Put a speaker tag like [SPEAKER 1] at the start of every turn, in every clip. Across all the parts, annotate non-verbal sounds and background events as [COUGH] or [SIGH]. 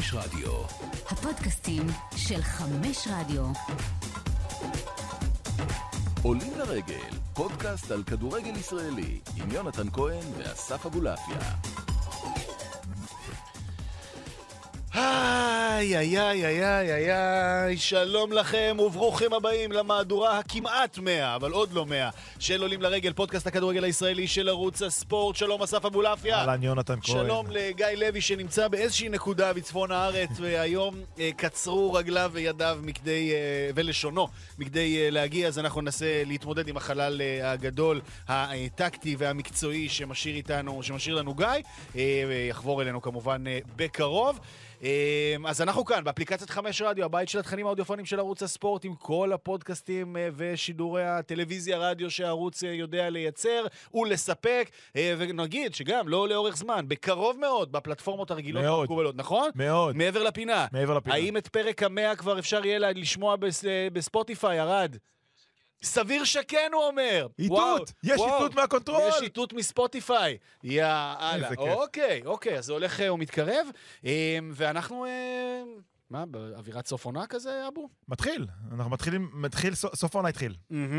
[SPEAKER 1] חמש רדיו.
[SPEAKER 2] הפודקאסטים של חמש רדיו.
[SPEAKER 1] עולים לרגל, פודקאסט על כדורגל ישראלי, עם יונתן כהן ואסף אבולעפיה.
[SPEAKER 3] היי, היי, היי, היי, היי, היי, שלום לכם וברוכים הבאים למהדורה הכמעט מאה, אבל עוד לא מאה, של עולים לרגל, פודקאסט הכדורגל הישראלי של ערוץ הספורט. שלום אסף אבולעפיה.
[SPEAKER 4] אהלן יונתן כהן.
[SPEAKER 3] שלום לגיא לוי שנמצא באיזושהי נקודה בצפון הארץ, והיום אה, קצרו רגליו וידיו מכדי, אה, ולשונו מכדי אה, להגיע, אז אנחנו ננסה להתמודד עם החלל הגדול, הטקטי והמקצועי שמשאיר איתנו, שמשאיר לנו גיא, ויחבור אלינו כמובן בקרוב. אה, אז אנחנו כאן, באפליקציית חמש רדיו, הבית של התכנים האודיופונים של ערוץ הספורט, עם כל הפודקאסטים אה, ושידורי הטלוויזיה-רדיו שהערוץ אה, יודע לייצר ולספק, אה, ונגיד שגם, לא לאורך זמן, בקרוב מאוד, בפלטפורמות הרגילות
[SPEAKER 4] מאוד.
[SPEAKER 3] והמקובלות, נכון?
[SPEAKER 4] מאוד.
[SPEAKER 3] מעבר לפינה.
[SPEAKER 4] מעבר לפינה.
[SPEAKER 3] האם את פרק המאה כבר אפשר יהיה לשמוע בס- בספוטיפיי, ארד? סביר שכן, הוא אומר.
[SPEAKER 4] איתות, יש. איתות מה control.
[SPEAKER 3] יש איתות מספוטיפיי. יאללה. אוקיי, אוקיי, אז זה הולך אה, ומתקרב. אה, ואנחנו... מה, באווירת סוף עונה כזה, אבו?
[SPEAKER 4] מתחיל, אנחנו מתחילים, מתחיל, סוף העונה התחיל.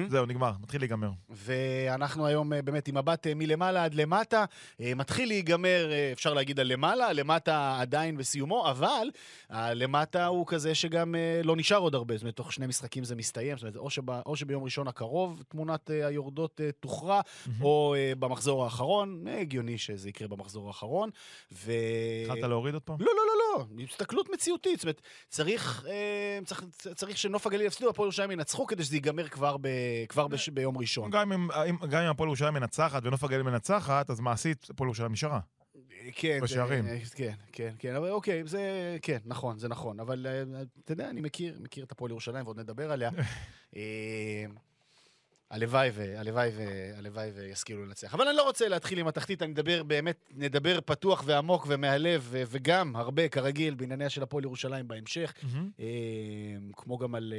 [SPEAKER 4] זהו, נגמר, מתחיל להיגמר.
[SPEAKER 3] ואנחנו היום אה, באמת עם מבט אה, מלמעלה עד למטה. אה, מתחיל להיגמר, אפשר להגיד על למעלה, למטה עדיין בסיומו, אבל הלמטה הוא כזה שגם לא נשאר עוד הרבה. זאת אומרת, תוך שני משחקים זה מסתיים. זאת אומרת, או, שב, או שביום ראשון הקרוב תמונת היורדות תוכרע, או אה, במחזור האחרון. הגיוני שזה יקרה במחזור האחרון. ו...
[SPEAKER 4] התחלת להוריד עוד פעם?
[SPEAKER 3] לא, לא, לא, לא, הסתכלות מציאותית. זאת אומרת, צריך, אה, צריך, צריך שנוף הגליל יפסידו, הפועל ירושלים ינצחו כדי שזה ייגמר כבר, ב, כבר בש, ביום ראשון.
[SPEAKER 4] גם אם גם אם הפועל ירושלים מנצחת ונוף הגליל מנצחת, אז מעשית הפועל ירושלים נשארה.
[SPEAKER 3] כן,
[SPEAKER 4] בשערים.
[SPEAKER 3] כן, כן, כן, אבל אוקיי, זה, כן, נכון, זה נכון, אבל אה, אתה יודע, אני מכיר, מכיר את הפועל ירושלים ועוד נדבר עליה. [LAUGHS] הלוואי ו... הלוואי ו... הלוואי וישכילו לנצח. אבל אני לא רוצה להתחיל עם התחתית, אני מדבר באמת, נדבר פתוח ועמוק ומהלב, ו- וגם הרבה, כרגיל, בענייניה של הפועל ירושלים בהמשך. אה, כמו גם על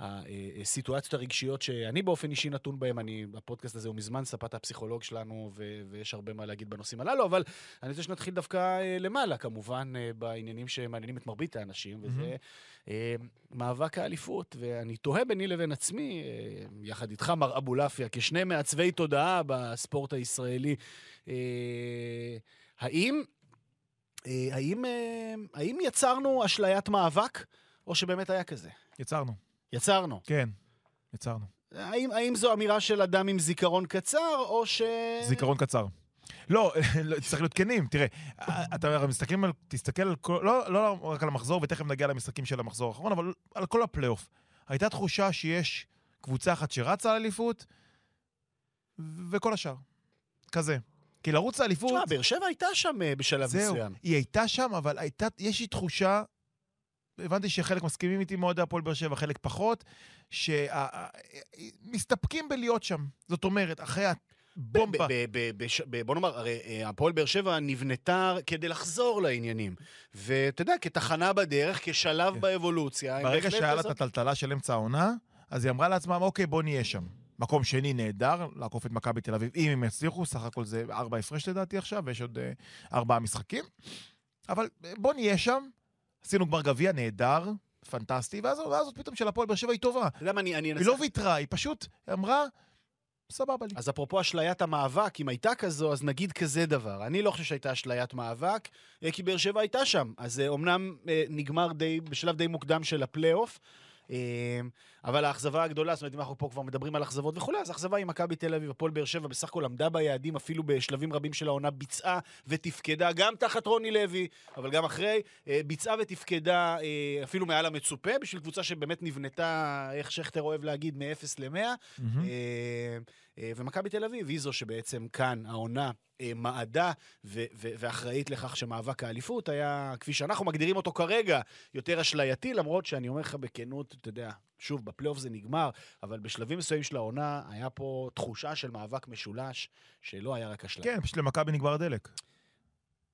[SPEAKER 3] אה, הסיטואציות הרגשיות שאני באופן אישי נתון בהן. אני, הפודקאסט הזה הוא מזמן ספת הפסיכולוג שלנו, ו- ויש הרבה מה להגיד בנושאים הללו, אבל אני רוצה שנתחיל דווקא אה, למעלה, כמובן, אה, בעניינים שמעניינים את מרבית האנשים, וזה אה, מאבק האליפות. ואני תוהה ביני לבין עצמי, אה, יחד איתך, מר אבולעפיה, כשני מעצבי תודעה בספורט הישראלי, אה, האם... אה, האם, אה, האם יצרנו אשליית מאבק, או שבאמת היה כזה?
[SPEAKER 4] יצרנו,
[SPEAKER 3] יצרנו.
[SPEAKER 4] כן, יצרנו.
[SPEAKER 3] האם, האם זו אמירה של אדם עם זיכרון קצר, או ש...
[SPEAKER 4] זיכרון קצר. לא, [LAUGHS] לא, צריך להיות כנים, תראה, אתה מסתכלים על, תסתכל על כל, לא, לא רק על המחזור, ותכף נגיע למשחקים של המחזור האחרון, אבל על כל הפלייאוף. הייתה תחושה שיש קבוצה אחת שרצה על אליפות, וכל השאר. כזה. כי לרוץ לאליפות...
[SPEAKER 3] תשמע, באר שבע הייתה שם אה, בשלב
[SPEAKER 4] זהו,
[SPEAKER 3] מסוים.
[SPEAKER 4] היא הייתה שם, אבל הייתה, יש לי תחושה, הבנתי שחלק מסכימים איתי מאוד הפועל באר שבע, חלק פחות, שמסתפקים בלהיות שם. זאת אומרת, אחרי הבומבה.
[SPEAKER 3] ב- ב- ב- בש- ב- בוא נאמר, הרי אה, הפועל באר שבע נבנתה כדי לחזור לעניינים. ואתה יודע, כתחנה בדרך, כשלב
[SPEAKER 4] כן.
[SPEAKER 3] באבולוציה.
[SPEAKER 4] ברגע שהיה לה את הטלטלה של אמצע העונה, אז היא אמרה לעצמה, אוקיי, בוא נהיה שם. מקום שני נהדר, לעקוף את מכבי תל אביב, אם הם יצליחו, סך הכל זה ארבע הפרש לדעתי עכשיו, ויש עוד אה, ארבעה משחקים. אבל אה, בוא נהיה שם, עשינו גמר גביע נהדר, פנטסטי, ואז עוד פתאום של הפועל באר שבע היא טובה.
[SPEAKER 3] אתה יודע מה, אני אני
[SPEAKER 4] היא. לא ויתרה, היא פשוט אמרה, סבבה לי.
[SPEAKER 3] אז אפרופו אשליית המאבק, אם הייתה כזו, אז נגיד כזה דבר. אני לא חושב שהייתה אשליית מאבק, אה, כי באר שבע הייתה שם. אז אה, אומנם אה, נגמר די, בשלב די מוקדם של הפלייאוף, אה, אבל האכזבה הגדולה, זאת אומרת, אם אנחנו פה כבר מדברים על אכזבות וכולי, אז האכזבה היא מכבי תל אביב, הפועל באר שבע בסך הכל עמדה ביעדים, אפילו בשלבים רבים של העונה ביצעה ותפקדה, גם תחת רוני לוי, אבל גם אחרי, אה, ביצעה ותפקדה אה, אפילו מעל המצופה, בשביל קבוצה שבאמת נבנתה, איך שכטר אוהב להגיד, מ-0 ל-100.
[SPEAKER 4] מהמם.
[SPEAKER 3] אה, ומכבי תל אביב היא זו שבעצם כאן העונה מעדה ו- ו- ואחראית לכך שמאבק האליפות היה, כפי שאנחנו מגדירים אותו כרגע, יותר אשלייתי, למרות שאני אומר לך בכנות, אתה יודע, שוב, בפלייאוף זה נגמר, אבל בשלבים מסוימים של העונה היה פה תחושה של מאבק משולש, שלא היה רק אשליה.
[SPEAKER 4] כן, פשוט למכבי נגמר הדלק.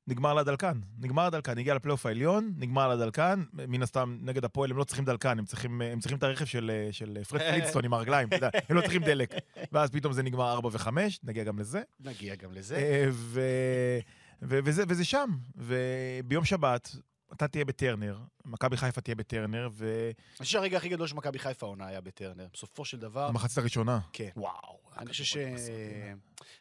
[SPEAKER 4] נגמר לה דלקן. נגמר הדלקן, הגיע לפלייאוף העליון, נגמר לה דלקן. מן הסתם, נגד הפועל הם לא צריכים דלקן, הם צריכים, הם צריכים את הרכב של, של פרד [LAUGHS] פלינטסטון עם הרגליים, אתה יודע, הם לא צריכים דלק. ואז פתאום זה נגמר 4 ו-5, נגיע גם לזה.
[SPEAKER 3] נגיע גם לזה.
[SPEAKER 4] אה, ו... ו- וזה, וזה שם. וביום שבת, אתה תהיה בטרנר, מכבי חיפה תהיה בטרנר,
[SPEAKER 3] אני חושב שהרגע הכי גדול של מכבי חיפה העונה היה בטרנר. בסופו של דבר,
[SPEAKER 4] ובמחצית הראשונה.
[SPEAKER 3] כן.
[SPEAKER 4] וואו.
[SPEAKER 3] אני חושב ש...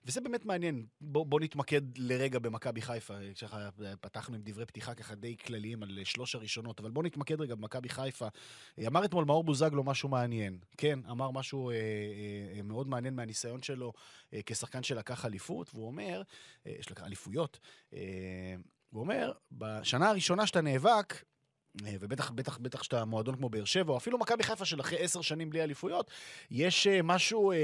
[SPEAKER 3] וזה באמת מעניין. בוא, בוא נתמקד לרגע במכבי חיפה. ככה פתחנו עם דברי פתיחה ככה די כלליים על שלוש הראשונות, אבל בוא נתמקד רגע במכבי חיפה. אמר אתמול מאור בוזגלו משהו מעניין. כן, אמר משהו אה, אה, מאוד מעניין מהניסיון שלו אה, כשחקן שלקח אליפות, והוא אומר, אה, שלקח אליפויות, אה, הוא אומר, בשנה הראשונה שאתה נאבק, אה, ובטח, בטח, בטח שאתה מועדון כמו באר שבע, או אפילו מכבי חיפה של אחרי עשר שנים בלי אליפויות, יש אה, משהו אה, אה,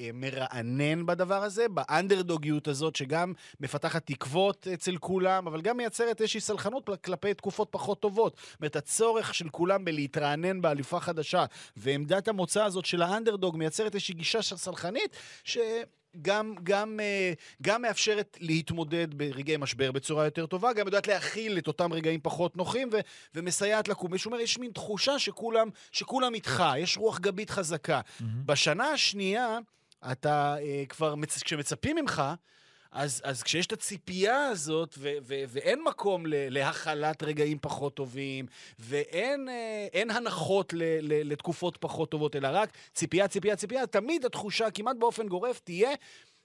[SPEAKER 3] אה, מרענן בדבר הזה, באנדרדוגיות הזאת, שגם מפתחת תקוות אצל כולם, אבל גם מייצרת איזושהי סלחנות כלפי תקופות פחות טובות. זאת אומרת, הצורך של כולם בלהתרענן באליפה חדשה, ועמדת המוצא הזאת של האנדרדוג מייצרת איזושהי גישה סלחנית, ש... גם, גם, אה, גם מאפשרת להתמודד ברגעי משבר בצורה יותר טובה, גם יודעת להכיל את אותם רגעים פחות נוחים ו, ומסייעת לקום. יש אומר, יש מין תחושה שכולם, שכולם איתך, יש רוח גבית חזקה. בשנה השנייה, אתה אה, כבר, מצ... כשמצפים ממך, אז, אז כשיש את הציפייה הזאת, ו- ו- ואין מקום להכלת רגעים פחות טובים, ואין אה, הנחות ל- ל- לתקופות פחות טובות, אלא רק ציפייה, ציפייה, ציפייה, תמיד התחושה, כמעט באופן גורף, תהיה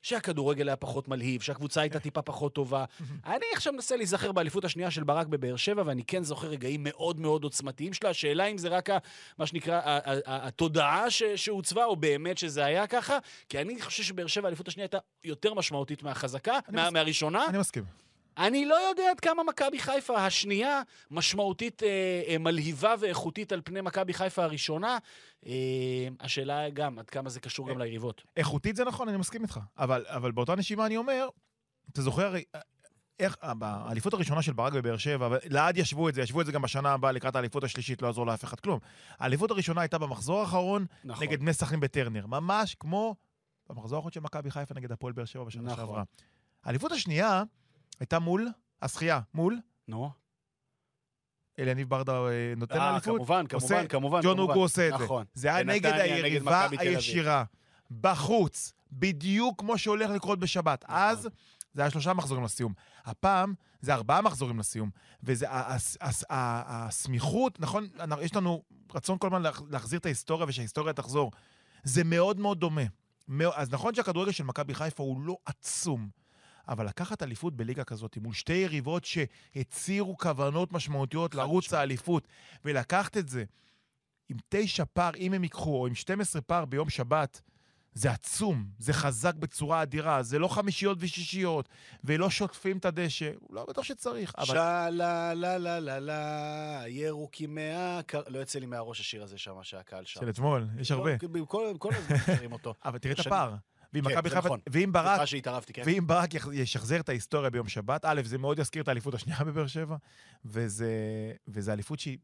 [SPEAKER 3] שהכדורגל היה פחות מלהיב, שהקבוצה הייתה טיפה פחות טובה. אני עכשיו מנסה להיזכר באליפות השנייה של ברק בבאר שבע, ואני כן זוכר רגעים מאוד מאוד עוצמתיים שלה. השאלה אם זה רק ה- מה שנקרא התודעה ש- שעוצבה, או באמת שזה היה ככה, כי אני חושב שבאר שבע, האליפות השנייה הייתה יותר משמעותית מהחזקה, מה,
[SPEAKER 4] מס-
[SPEAKER 3] מהראשונה.
[SPEAKER 4] אני מסכים.
[SPEAKER 3] אני לא יודע עד כמה מכבי חיפה השנייה משמעותית אה, אה, מלהיבה ואיכותית על פני מכבי חיפה הראשונה. אה, השאלה גם, עד כמה זה קשור גם ליריבות.
[SPEAKER 4] איכותית זה נכון, אני מסכים איתך. אבל, אבל באותה נשימה אני אומר, אתה זוכר הרי, איך, באליפות הראשונה של ברק בבאר שבע, לעד ישבו את זה, ישבו את זה גם בשנה הבאה לקראת האליפות השלישית, לא יעזור לאף אחד כלום. האליפות הראשונה הייתה במחזור האחרון,
[SPEAKER 3] נכון.
[SPEAKER 4] נגד בני סכנין בטרנר. ממש כמו במחזור האחרון של מכבי חיפה נגד הפועל באר שבע בשנה
[SPEAKER 3] נכון.
[SPEAKER 4] שעברה. האליפות השנייה הייתה מול, הזכייה, מול,
[SPEAKER 3] נו.
[SPEAKER 4] אליניב ברדה אה, נותן
[SPEAKER 3] אה,
[SPEAKER 4] לאליפות,
[SPEAKER 3] כמובן,
[SPEAKER 4] עושה-
[SPEAKER 3] כמובן, כמובן.
[SPEAKER 4] ג'ון
[SPEAKER 3] כמובן.
[SPEAKER 4] אוגו עושה את זה.
[SPEAKER 3] נכון.
[SPEAKER 4] זה היה נגד היריבה. הישירה, בחוץ, בדיוק כמו שהולך לקרות בשבת.
[SPEAKER 3] נכון.
[SPEAKER 4] אז זה היה שלושה מחזורים לסיום. הפעם זה ארבעה מחזורים לסיום. וזה, ה- ה- ה- ה- הסמיכות, נכון, יש לנו רצון כל הזמן להח- להחזיר את ההיסטוריה ושההיסטוריה תחזור. זה מאוד מאוד דומה. אז נכון שהכדורגל של מכבי חיפה הוא לא עצום, אבל לקחת אליפות בליגה כזאת, מול שתי יריבות שהצהירו כוונות משמעותיות לרוץ. האליפות, ולקחת את זה עם תשע פער, אם הם ייקחו, או עם 12 פער ביום שבת, זה עצום, זה חזק בצורה אדירה, זה לא חמישיות ושישיות, ולא שוטפים את הדשא, לא בטוח שצריך, אבל...
[SPEAKER 3] שלה לה לה לה לה, ירוקים מאה... קר- לא יוצא לי מהראש השיר הזה שם, שהקהל שם.
[SPEAKER 4] של אתמול, יש הרבה.
[SPEAKER 3] כל- הזמן [LAUGHS] שרים אותו.
[SPEAKER 4] אבל תראה את. הפער. ואם
[SPEAKER 3] כן,
[SPEAKER 4] מכבי
[SPEAKER 3] זה
[SPEAKER 4] חיפה,
[SPEAKER 3] נכון.
[SPEAKER 4] ואם ברק,
[SPEAKER 3] סליחה שהתערבתי, כן?
[SPEAKER 4] ואם ברק ישחזר את ההיסטוריה ביום שבת, א', זה מאוד יזכיר את האליפות השנייה בבאר שבע, וזה, וזה אליפות שהיא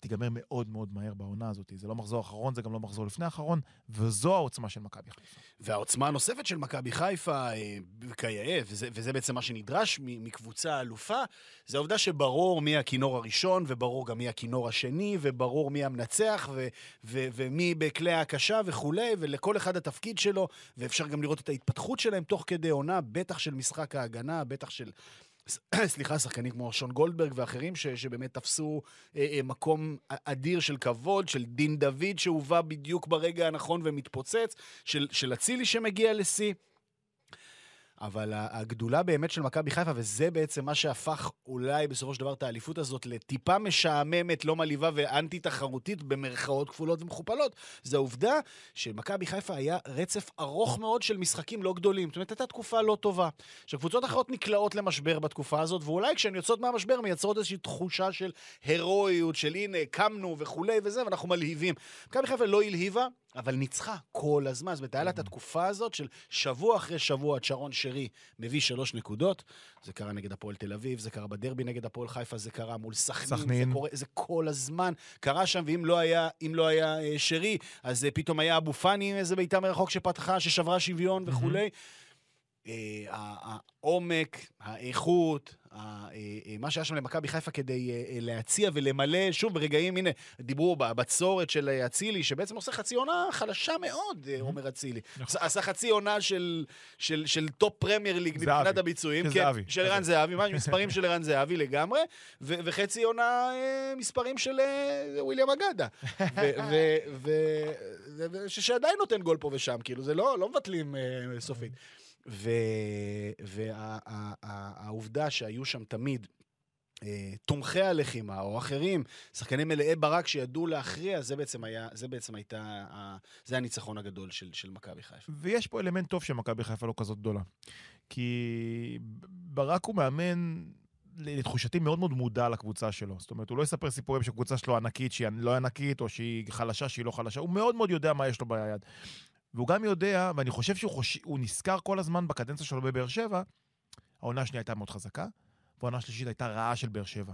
[SPEAKER 4] תיגמר מאוד מאוד מהר בעונה הזאת. זה לא מחזור אחרון, זה גם לא מחזור לפני האחרון, וזו העוצמה של מכבי חיפה.
[SPEAKER 3] והעוצמה הנוספת של מכבי חיפה, אה, כיאה, וזה, וזה בעצם מה שנדרש מקבוצה אלופה, זה העובדה שברור מי הכינור הראשון, וברור גם מי הכינור השני, וברור מי המנצח, ו, ו, ומי בכלי ההקשה וכולי, ולכל אחד התפקיד שלו, ואפשר גם לראות את ההתפתחות שלהם תוך כדי עונה, בטח של משחק ההגנה, בטח של... [COUGHS] סליחה, שחקנים כמו שון גולדברג ואחרים, ש, שבאמת תפסו אה, אה, מקום אדיר של כבוד, של דין דוד שהובא בדיוק ברגע הנכון ומתפוצץ, של, אצילי שמגיע לשיא. אבל הגדולה באמת של מכבי חיפה, וזה בעצם מה שהפך אולי בסופו של דבר את האליפות הזאת לטיפה משעממת, לא מלהיבה ואנטי-תחרותית במרכאות כפולות ומכופלות, זה העובדה שמכבי חיפה היה רצף ארוך מאוד של משחקים לא גדולים. זאת אומרת, הייתה תקופה לא טובה. שקבוצות אחרות נקלעות למשבר בתקופה הזאת, ואולי כשהן יוצאות מהמשבר מייצרות איזושהי תחושה של הירואיות, של הנה, קמנו וכולי וזה, ואנחנו מלהיבים. מכבי חיפה לא הלהיבה, אבל ניצחה כל הזמן. זאת אומרת, היה לה את התקופה הזאת של שבוע אחרי שבוע, את שרון שרי מביא שלוש נקודות. זה קרה נגד הפועל תל אביב, זה קרה בדרבי נגד הפועל חיפה, זה קרה מול סכנין. זה קורה, זה כל הזמן קרה שם, ואם לא היה, לא היה אה, שרי, אז אה, פתאום היה אבו פאני עם איזה בעיטה מרחוק שפתחה, ששברה שוויון וכולי. אה, העומק, האיכות, מה שהיה שם למכבי חיפה כדי אה, אה, להציע ולמלא, שוב, ברגעים, הנה, דיברו בבצורת של אה, אצילי, שבעצם עושה חצי עונה חלשה מאוד, אה, עומר אצילי. עשה- עשה חצי עונה של- top Premier League
[SPEAKER 4] נכון. זהבי.
[SPEAKER 3] מבחינת הביצועים.
[SPEAKER 4] של
[SPEAKER 3] כן,
[SPEAKER 4] זהבי.
[SPEAKER 3] של ערן זהבי, ממש מספרים [LAUGHS] של ערן זהבי לגמרי, וחצי עונה אה, מספרים של אה, וויליאם אגדה. שעדיין נותן גול פה ושם, כאילו, זה לא לא מבטלים אה, סופית. והעובדה שהיו שם תמיד אה, תומכי הלחימה או אחרים, שחקנים מלאי ברק שידעו להכריע, זה בעצם היה, זה בעצם הייתה, זה הניצחון הגדול של, של מכבי חיפה.
[SPEAKER 4] ויש פה אלמנט טוב שמכבי חיפה לא כזאת גדולה. כי ברק הוא מאמן, לתחושתי, מאוד מאוד מודע לקבוצה שלו. זאת אומרת, הוא לא יספר סיפורים שהקבוצה שלו ענקית, שהיא לא ענקית, או שהיא חלשה, שהיא לא חלשה. הוא מאוד מאוד יודע מה יש לו ביד. והוא גם יודע, ואני חושב שהוא חוש... נזכר כל הזמן בקדנציה שלו בבאר שבע, העונה השנייה הייתה מאוד חזקה, והעונה השלישית הייתה רעה של באר שבע.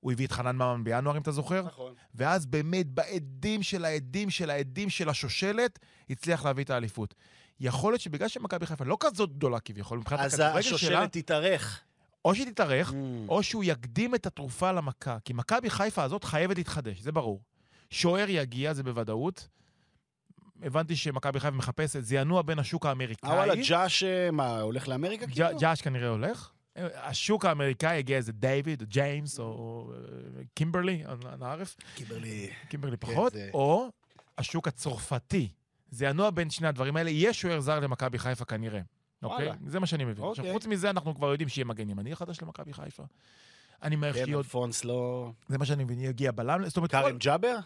[SPEAKER 4] הוא הביא את חנן ממן בינואר, אם אתה זוכר,
[SPEAKER 3] נכון.
[SPEAKER 4] ואז באמת בעדים של העדים של העדים של השושלת, הצליח להביא את האליפות. יכול להיות שבגלל שמכבי חיפה לא כזאת גדולה כביכול, מבחינת
[SPEAKER 3] אז
[SPEAKER 4] הכדורגל שלה,
[SPEAKER 3] השושלת תתארך.
[SPEAKER 4] או שהיא תתארך,
[SPEAKER 3] Mm.
[SPEAKER 4] או שהוא יקדים את התרופה למכה. כי מכבי חיפה הזאת חייבת להתחדש, זה ברור. שוער יגיע, זה בוודאות. הבנתי שמכבי חיפה מחפשת, זה ינוע בין השוק האמריקאי.
[SPEAKER 3] אה, וואלה, ג'אש, אה, מה, הולך לאמריקה כאילו?
[SPEAKER 4] ג'אש כנראה הולך. השוק האמריקאי יגיע איזה דיוויד, או ג'יימס, או אה, קימברלי, אני ערף.
[SPEAKER 3] קיברלי.
[SPEAKER 4] קימברלי
[SPEAKER 3] כן,
[SPEAKER 4] פחות, או השוק הצרפתי. זה ינוע בין שני הדברים האלה. יהיה שוער זר למכבי חיפה כנראה. אוקיי? זה מה שאני מבין. עכשיו,
[SPEAKER 3] אוקיי.
[SPEAKER 4] חוץ מזה, אנחנו כבר יודעים שיהיה מגן ימני חדש למכבי חיפה. אני מעריך
[SPEAKER 3] כן,
[SPEAKER 4] שיהיה עוד...
[SPEAKER 3] אלפונס לא...
[SPEAKER 4] זה מה שאני מבין, יגיע בלם. זאת אומרת,
[SPEAKER 3] כרם ג'אבר?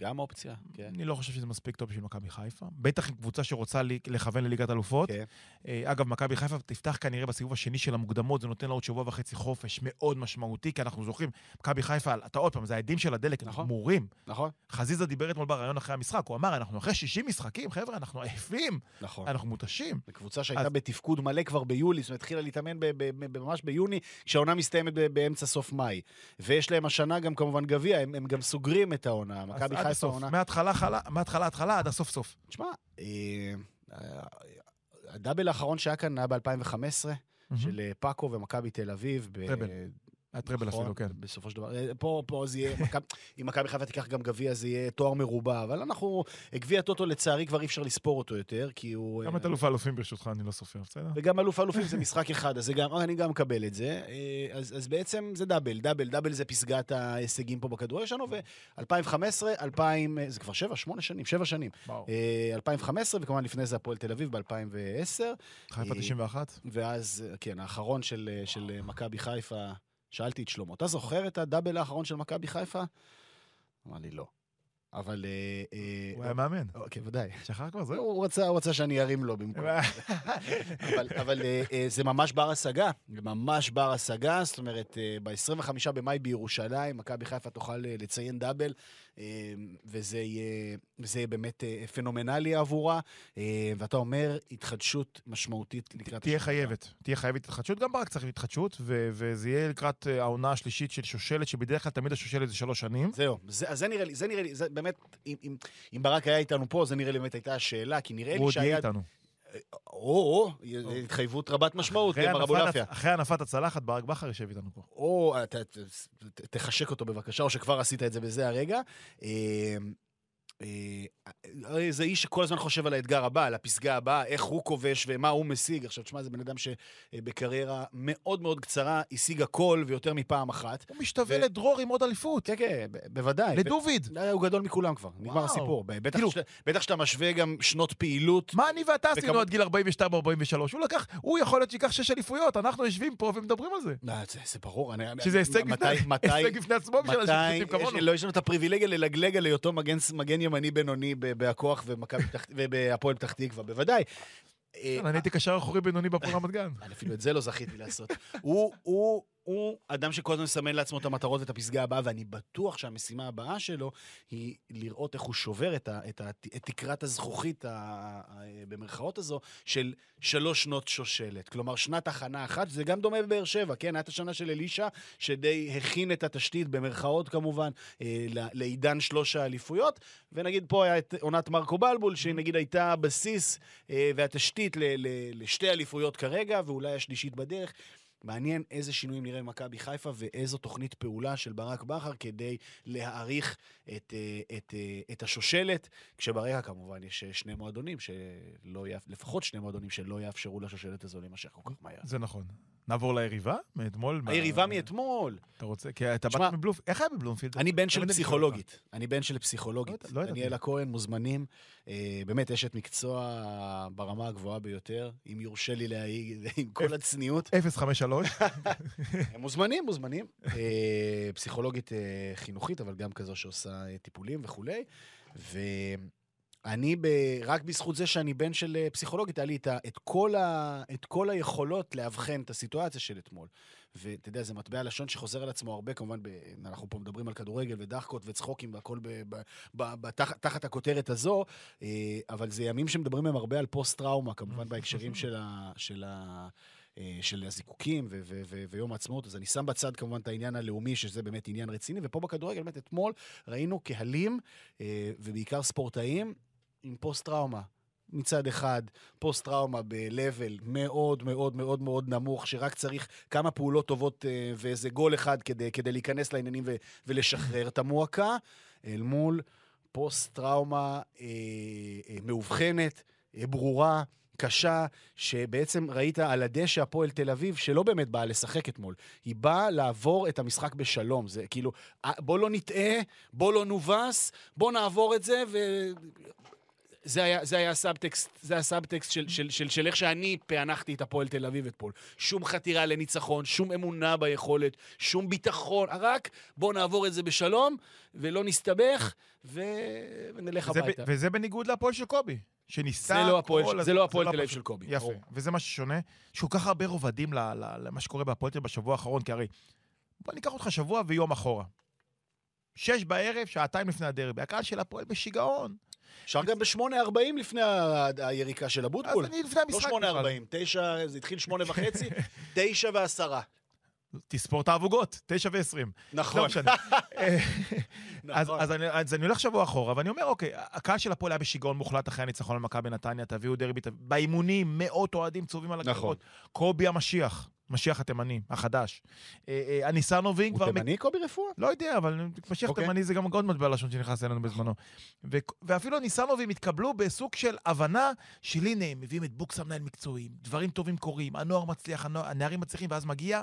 [SPEAKER 3] גם אופציה, כן.
[SPEAKER 4] אני לא חושב שזה מספיק טוב בשביל מכבי חיפה. בטח עם קבוצה שרוצה לכוון לליגת אלופות.
[SPEAKER 3] כן.
[SPEAKER 4] אה, אגב, מכבי חיפה תפתח כנראה בסיבוב השני של המוקדמות, זה נותן לה עוד שבוע וחצי חופש מאוד משמעותי, כי אנחנו זוכרים, מכבי חיפה, אתה עוד פעם, זה העדים של הדלק, אנחנו
[SPEAKER 3] נכון.
[SPEAKER 4] גמורים.
[SPEAKER 3] נכון?
[SPEAKER 4] חזיזה דיבר אתמול בריאיון אחרי המשחק, הוא אמר, אנחנו אחרי 60 משחקים, חבר'ה, אנחנו עייפים,
[SPEAKER 3] נכון.
[SPEAKER 4] אנחנו מותשים.
[SPEAKER 3] זו קבוצה שהייתה
[SPEAKER 4] אז-
[SPEAKER 3] בתפקוד מלא כבר ביולי, זאת אומרת, התחילה להתאמן ממש ביוני, כשהעונה מסתיימת באמצע סוף מאי. ויש להם השנה גם כמובן גביע, הם, הם גם סוגרים את העונה.
[SPEAKER 4] אז
[SPEAKER 3] מכבי
[SPEAKER 4] עד הסוף. מההתחלה, חלה- מההתחלה, התחלה, עד הסוף סוף.
[SPEAKER 3] תשמע, אה, אה, הדאבל האחרון שהיה כאן היה ב-2015, של אה, פאקו ומכבי תל אביב.
[SPEAKER 4] טראבל. הטראבל
[SPEAKER 3] נכון,
[SPEAKER 4] אפילו, כן.
[SPEAKER 3] בסופו של דבר. אה, פה, פה זה יהיה, אם מכבי חיפה תיקח גם גביע, זה יהיה תואר מרובע, אבל אנחנו, גביע טוטו לצערי כבר אי אפשר לספור אותו יותר, כי הוא...
[SPEAKER 4] גם
[SPEAKER 3] אה,
[SPEAKER 4] את אלוף האלופים ברשותך, אני לא סופר, בסדר?
[SPEAKER 3] וגם אלוף האלופים זה משחק אחד, אז זה גם, אני גם מקבל את זה. אה, אז, אז בעצם זה דאבל, דאבל, דאבל זה פסגת ההישגים פה בכדורגל שלנו, ו-2015, 2000, אה, זה כבר שבע, שמונה שנים, שבע שנים.
[SPEAKER 4] וואו.
[SPEAKER 3] אה, 2015, וכמובן לפני זה הפועל תל אביב ב-2010,
[SPEAKER 4] חיפה
[SPEAKER 3] אה,
[SPEAKER 4] 91?
[SPEAKER 3] ואז, אה, כן, האחרון של, אה, של אה, מכבי חיפה, שאלתי את שלמה, אתה זוכר את הדאבל האחרון של מכבי חיפה? אמר לי, לא. אבל... אה, אה,
[SPEAKER 4] הוא היה מאמן.
[SPEAKER 3] אוקיי, ודאי.
[SPEAKER 4] שכח כבר, זהו.
[SPEAKER 3] הוא רצה, שאני ארים לו במקום. [LAUGHS] אבל, אה, אה, זה ממש בר השגה, זה ממש בר השגה, זאת אומרת, אה, ב-25 במאי בירושלים, מכבי חיפה תוכל אה, לציין דאבל, אה, וזה יהיה, וזה יהיה באמת אה, פנומנלי עבורה, אה, ואתה אומר, התחדשות משמעותית לקראת...
[SPEAKER 4] תהיה חייבת, תהיה חייבת התחדשות, גם ברק צריך התחדשות, ו- וזה יהיה לקראת אה, העונה השלישית של שושלת, שבדרך כלל תמיד השושלת זה שלוש שנים.
[SPEAKER 3] זהו, זה, זה נראה לי, זה נראה לי, זה באמת, אם, אם, אם ברק היה איתנו פה, זה נראה לי באמת הייתה השאלה, כי נראה
[SPEAKER 4] הוא
[SPEAKER 3] לי
[SPEAKER 4] עוד יהיה
[SPEAKER 3] שהיה...
[SPEAKER 4] איתנו.
[SPEAKER 3] או, התחייבות רבת משמעות.
[SPEAKER 4] הצ- אחרי הנפת הצלחת, ברק בכר יושב איתנו פה.
[SPEAKER 3] או תחשק אותו בבקשה, או שכבר עשית את זה בזה הרגע. אה, אה, הרי זה איש שכל הזמן חושב על האתגר הבא, על הפסגה הבאה, איך הוא כובש ומה הוא משיג. עכשיו, תשמע, זה בן אדם שבקריירה מאוד מאוד קצרה השיג הכל ויותר מפעם אחת.
[SPEAKER 4] הוא משתווה
[SPEAKER 3] ו-
[SPEAKER 4] לדרור עם עוד אליפות.
[SPEAKER 3] כן, כן, בוודאי.
[SPEAKER 4] לדוד.
[SPEAKER 3] ב- הוא גדול מכולם כבר, נגמר
[SPEAKER 4] וואו.
[SPEAKER 3] הסיפור. ב- בטח
[SPEAKER 4] כאילו-
[SPEAKER 3] שאתה- בטח שאתה משווה גם שנות פעילות.
[SPEAKER 4] מה אני ואתה עשינו
[SPEAKER 3] וכמה-
[SPEAKER 4] עד גיל 42 או 43? הוא לקח, הוא יכול להיות שייקח שש אליפויות, אנחנו יושבים פה ומדברים על זה.
[SPEAKER 3] אה, זה זה ברור. אני-
[SPEAKER 4] שזה הישג בפני- עצמו בשביל אנשים כמונו.
[SPEAKER 3] לא, יש לנו את הפריבילגיה ללגלג על היותו מגן, מגן ימני בינוני בהכוח [LAUGHS] ובהפועל פתח תקווה, בוודאי. אה,
[SPEAKER 4] אני הייתי קשר אחורי בינוני בהפועל רמת גן.
[SPEAKER 3] אני אפילו את זה לא זכיתי לעשות. הוא, הוא, אדם שכל הזמן מסמן לעצמו את המטרות ואת הפסגה הבאה, ואני בטוח שהמשימה הבאה שלו היא לראות איך הוא שובר את, ה, את, ה, את תקרת הזכוכית, ה, ה, במרכאות הזו, של שלוש שנות שושלת. כלומר, שנת הכנה אחת, זה גם דומה בבאר שבע, כן? הייתה שנה של אלישע, שדי הכין את התשתית, במרכאות כמובן, אה, לעידן שלוש האליפויות. ונגיד פה היה את עונת מרקו בלבול, שנגיד הייתה הבסיס אה, והתשתית ל, ל, לשתי אליפויות כרגע, ואולי השלישית בדרך. מעניין איזה שינויים נראה במכבי חיפה ואיזו תוכנית פעולה של ברק בכר כדי להעריך את, אה, את, אה, את השושלת, כשברקע כמובן יש אה, שני מועדונים, שלא יאפ... לפחות שני מועדונים שלא יאפשרו לשושלת הזו להימשך כל כך מהר.
[SPEAKER 4] זה נכון. נעבור ליריבה? מאתמול?
[SPEAKER 3] היריבה מאתמול.
[SPEAKER 4] אתה רוצה? כי אתה באת מבלומפילד. איך היה בבלומפילד?
[SPEAKER 3] אני בן של פסיכולוגית. אני בן של פסיכולוגית.
[SPEAKER 4] לא לא.
[SPEAKER 3] דניאלה כהן, מוזמנים. אה, באמת, אשת מקצוע ברמה הגבוהה ביותר, אם יורשה לי להעיד, [LAUGHS] עם כל הצניעות.
[SPEAKER 4] 053. [LAUGHS]
[SPEAKER 3] הם מוזמנים, מוזמנים. אה, פסיכולוגית אה, חינוכית, אבל גם כזו שעושה טיפולים וכולי. ואני, ב... רק בזכות זה שאני בן של אה, פסיכולוגית, היה לי את, ה... את, כל ה... את כל היכולות לאבחן את הסיטואציה של אתמול. ואתה יודע, זה מטבע לשון שחוזר על עצמו הרבה, כמובן, ב... אנחנו פה מדברים על כדורגל ודחקות וצחוקים והכל ב... ב... ב... ב... תח... תחת הכותרת הזו, אה, אבל זה ימים שמדברים בהם הרבה על פוסט-טראומה, כמובן בהקשרים של ה... של ה... אה, של הזיקוקים ו- ו- ו- ויום העצמאות, אז אני שם בצד כמובן את העניין הלאומי, שזה באמת עניין רציני, ופה בכדורגל, באמת אתמול ראינו קהלים, ובעיקר ספורטאים, עם פוסט-טראומה. מצד אחד, פוסט-טראומה ב-level מאוד מאוד מאוד מאוד נמוך, שרק צריך כמה פעולות טובות אה, ואיזה גול אחד כדי, כדי להיכנס לעניינים ו- ולשחרר את המועקה, אל מול פוסט-טראומה אה, אה, מאובחנת, אה, ברורה, קשה, שבעצם ראית על הדשא הפועל תל אביב, שלא באמת באה לשחק אתמול. היא באה לעבור את המשחק בשלום. זה כאילו, אה, בוא לא נטעה, בוא לא נובס, בוא נעבור את זה, ו... זה היה, זה היה הסאבטקסט, זה הסאבטקסט של, של, של, של איך שאני פענחתי את הפועל תל אביב אתמול. שום חתירה לניצחון, שום אמונה ביכולת, שום ביטחון, רק בוא נעבור את זה בשלום, ולא נסתבך, ו... ונלך
[SPEAKER 4] וזה ב-
[SPEAKER 3] הביתה.
[SPEAKER 4] וזה בניגוד להפועל של קובי. שניסה...
[SPEAKER 3] זה לא הפועל-
[SPEAKER 4] כל
[SPEAKER 3] זה לא הפועל תל
[SPEAKER 4] הפועל
[SPEAKER 3] אביב של קובי,
[SPEAKER 4] יפה.
[SPEAKER 3] ברור.
[SPEAKER 4] וזה מה ששונה, יש כל כך הרבה רובדים למה שקורה בהפועל תל אביב בשבוע האחרון, כי הרי... בוא ניקח אותך שבוע ויום אחורה. שש בערב, שעתיים לפני הדרבי. הקהל של הפועל בשיגעון.
[SPEAKER 3] אפשר גם ב-8.40 לפני ה- היריקה של
[SPEAKER 4] אז
[SPEAKER 3] אבוטבול.
[SPEAKER 4] אני לפני
[SPEAKER 3] לא
[SPEAKER 4] המשחק...
[SPEAKER 3] 8.40,
[SPEAKER 4] בכלל.
[SPEAKER 3] 9, זה התחיל 8 וחצי, [LAUGHS] 9 ועשרה.
[SPEAKER 4] תספור את העבוגות, תשע ועשרים. לא [LAUGHS]
[SPEAKER 3] נכון.
[SPEAKER 4] משנה. אה, אז,
[SPEAKER 3] נכון.
[SPEAKER 4] אז, אני, אז אני הולך שבוע אחורה, ואני אומר, אוקיי, הקהל של הפועל היה בשיגעון מוחלט אחרי הניצחון על מכבי נתניה, תביאו דרבי. באימונים, מאות אוהדים צובעים על
[SPEAKER 3] נכון.
[SPEAKER 4] הגדרות. קובי המשיח, משיח התימני, החדש. אה, אה, הניסנובים כבר...
[SPEAKER 3] הוא תימני קובי רפואה?
[SPEAKER 4] לא יודע, אבל משיח
[SPEAKER 3] אוקיי.
[SPEAKER 4] תימני זה גם עוד מטבע לשון שנכנס אלינו בזמנו. ואפילו הניסנובים התקבלו בסוג של הבנה של הנה, הם מביאים את בוקס המנהל מקצועיים, דברים טובים קורים, הנוער מצליח, הנערים מצליחים, ואז מגיע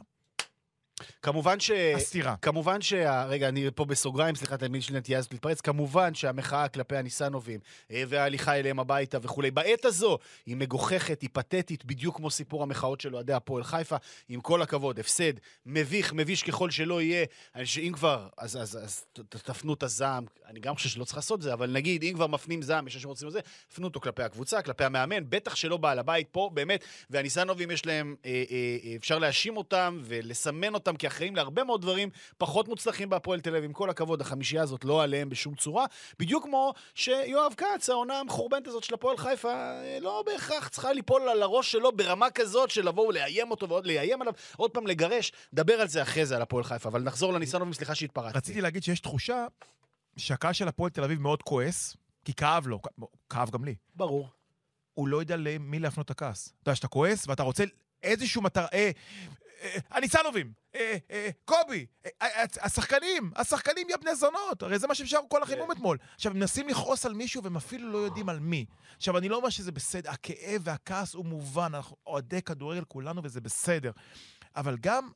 [SPEAKER 3] כמובן ש...
[SPEAKER 4] הסתירה.
[SPEAKER 3] כמובן שה... רגע, אני פה בסוגריים, סליחה, תלמיד שלי נטייה הזאת להתפרץ. כמובן שהמחאה כלפי הניסנובים אה, וההליכה אליהם הביתה וכולי, בעת הזו היא מגוחכת, היא פתטית, בדיוק כמו סיפור המחאות של אוהדי הפועל חיפה. עם כל הכבוד, הפסד מביך, מביש ככל שלא יהיה. אני שאם כבר, אז, אז, אז ת- תפנו את הזעם. אני גם חושב שלא צריך לעשות את זה, אבל נגיד, אם כבר מפנים זעם, יש אנשים שרוצים את זה, הפנו אותו כלפי הקבוצה, כלפי המאמן, בטח שלא בעל הבית פה, באמת. והניסנובים יש להם, אה, אה, אה, אפשר להאשים אותם ולסמן אותם כאחראים להרבה מאוד דברים פחות מוצלחים בהפועל תל אביב. עם כל הכבוד, החמישייה הזאת לא עליהם בשום צורה. בדיוק כמו שיואב כץ, העונה המחורבנת הזאת של הפועל חיפה, אה, לא בהכרח צריכה ליפול על הראש שלו ברמה כזאת של לבוא ולאיים אותו ועוד לאיים עליו, עוד פעם לגרש. נדבר על זה אחרי זה, על הפועל חיפה. אבל נחזור לניסנובים, סליחה שהתפרצתי.
[SPEAKER 4] רציתי להגיד שיש תחושה שהקהל של הפועל תל אביב מאוד כועס, כי כאב לו, כאב גם לי.
[SPEAKER 3] ברור.
[SPEAKER 4] הוא לא יודע למי להפנות את הכעס. אתה יודע, שאתה כועס ואתה רוצה איזשהו מטרה... אה, הניצנובים, אה, אה, קובי, אה, השחקנים, השחקנים יא בני זונות, הרי זה מה שאפשר כל החימום אתמול. עכשיו, הם מנסים לכעוס על מישהו והם אפילו לא יודעים על מי. עכשיו, אני לא אומר שזה בסדר, הכאב והכעס הוא מובן, אנחנו אוהדי כדורגל כולנו וזה בסדר. אבל גם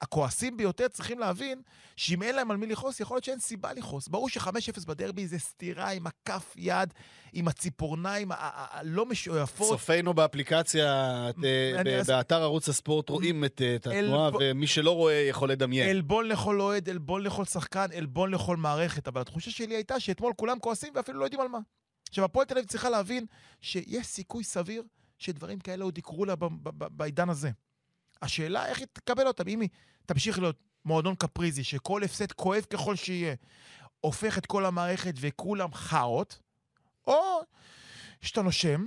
[SPEAKER 4] הכועסים ביותר צריכים להבין שאם אין להם על מי לכעוס, יכול להיות שאין סיבה לכעוס. ברור ש-5-0 בדרבי זה סתירה עם הכף יד, עם הציפורניים הלא משויפות.
[SPEAKER 3] צופינו באפליקציה, אה, באתר ערוץ הספורט, רואים את אה, התנועה, ומי שלא רואה יכול לדמיין.
[SPEAKER 4] עלבון לכל אוהד, עלבון לכל שחקן, עלבון לכל מערכת. אבל התחושה שלי הייתה שאתמול כולם כועסים ואפילו לא יודעים על מה. עכשיו, הפועל תל אביב צריכה להבין שיש סיכוי סביר שדברים כאלה עוד יקרו לה בעידן הזה. השאלה איך היא תקבל אותם. אם היא תמשיך להיות מועדון קפריזי, שכל הפסד כואב ככל שיהיה, הופך את כל המערכת וכולם חארות, או שאתה נושם,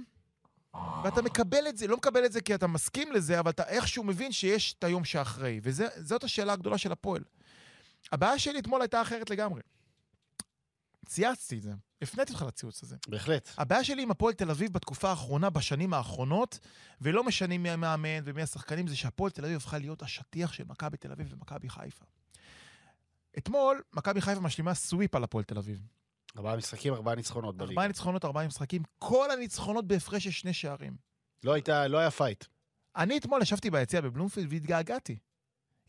[SPEAKER 4] ואתה מקבל את זה, לא מקבל את זה כי אתה מסכים לזה, אבל אתה איכשהו מבין שיש את היום שאחרי. וזאת השאלה הגדולה של הפועל. הבעיה שלי אתמול הייתה אחרת לגמרי. צייצתי את זה. הפניתי אותך לציוץ הזה.
[SPEAKER 3] בהחלט.
[SPEAKER 4] הבעיה שלי עם הפועל תל אביב בתקופה האחרונה, בשנים האחרונות, ולא משנה מי המאמן ומי השחקנים, זה שהפועל תל אביב הפכה להיות השטיח של מכבי תל אביב ומכבי חיפה. אתמול, מכבי חיפה משלימה sweep על הפועל תל אביב.
[SPEAKER 3] ארבעה משחקים, ארבעה ניצחונות בליגה.
[SPEAKER 4] ארבעה ניצחונות, ארבעה משחקים, כל הניצחונות בהפרש של שני שערים.
[SPEAKER 3] לא הייתה, לא היה fight.
[SPEAKER 4] אני אתמול ישבתי ביציע בבלומפילד והתגעגעתי.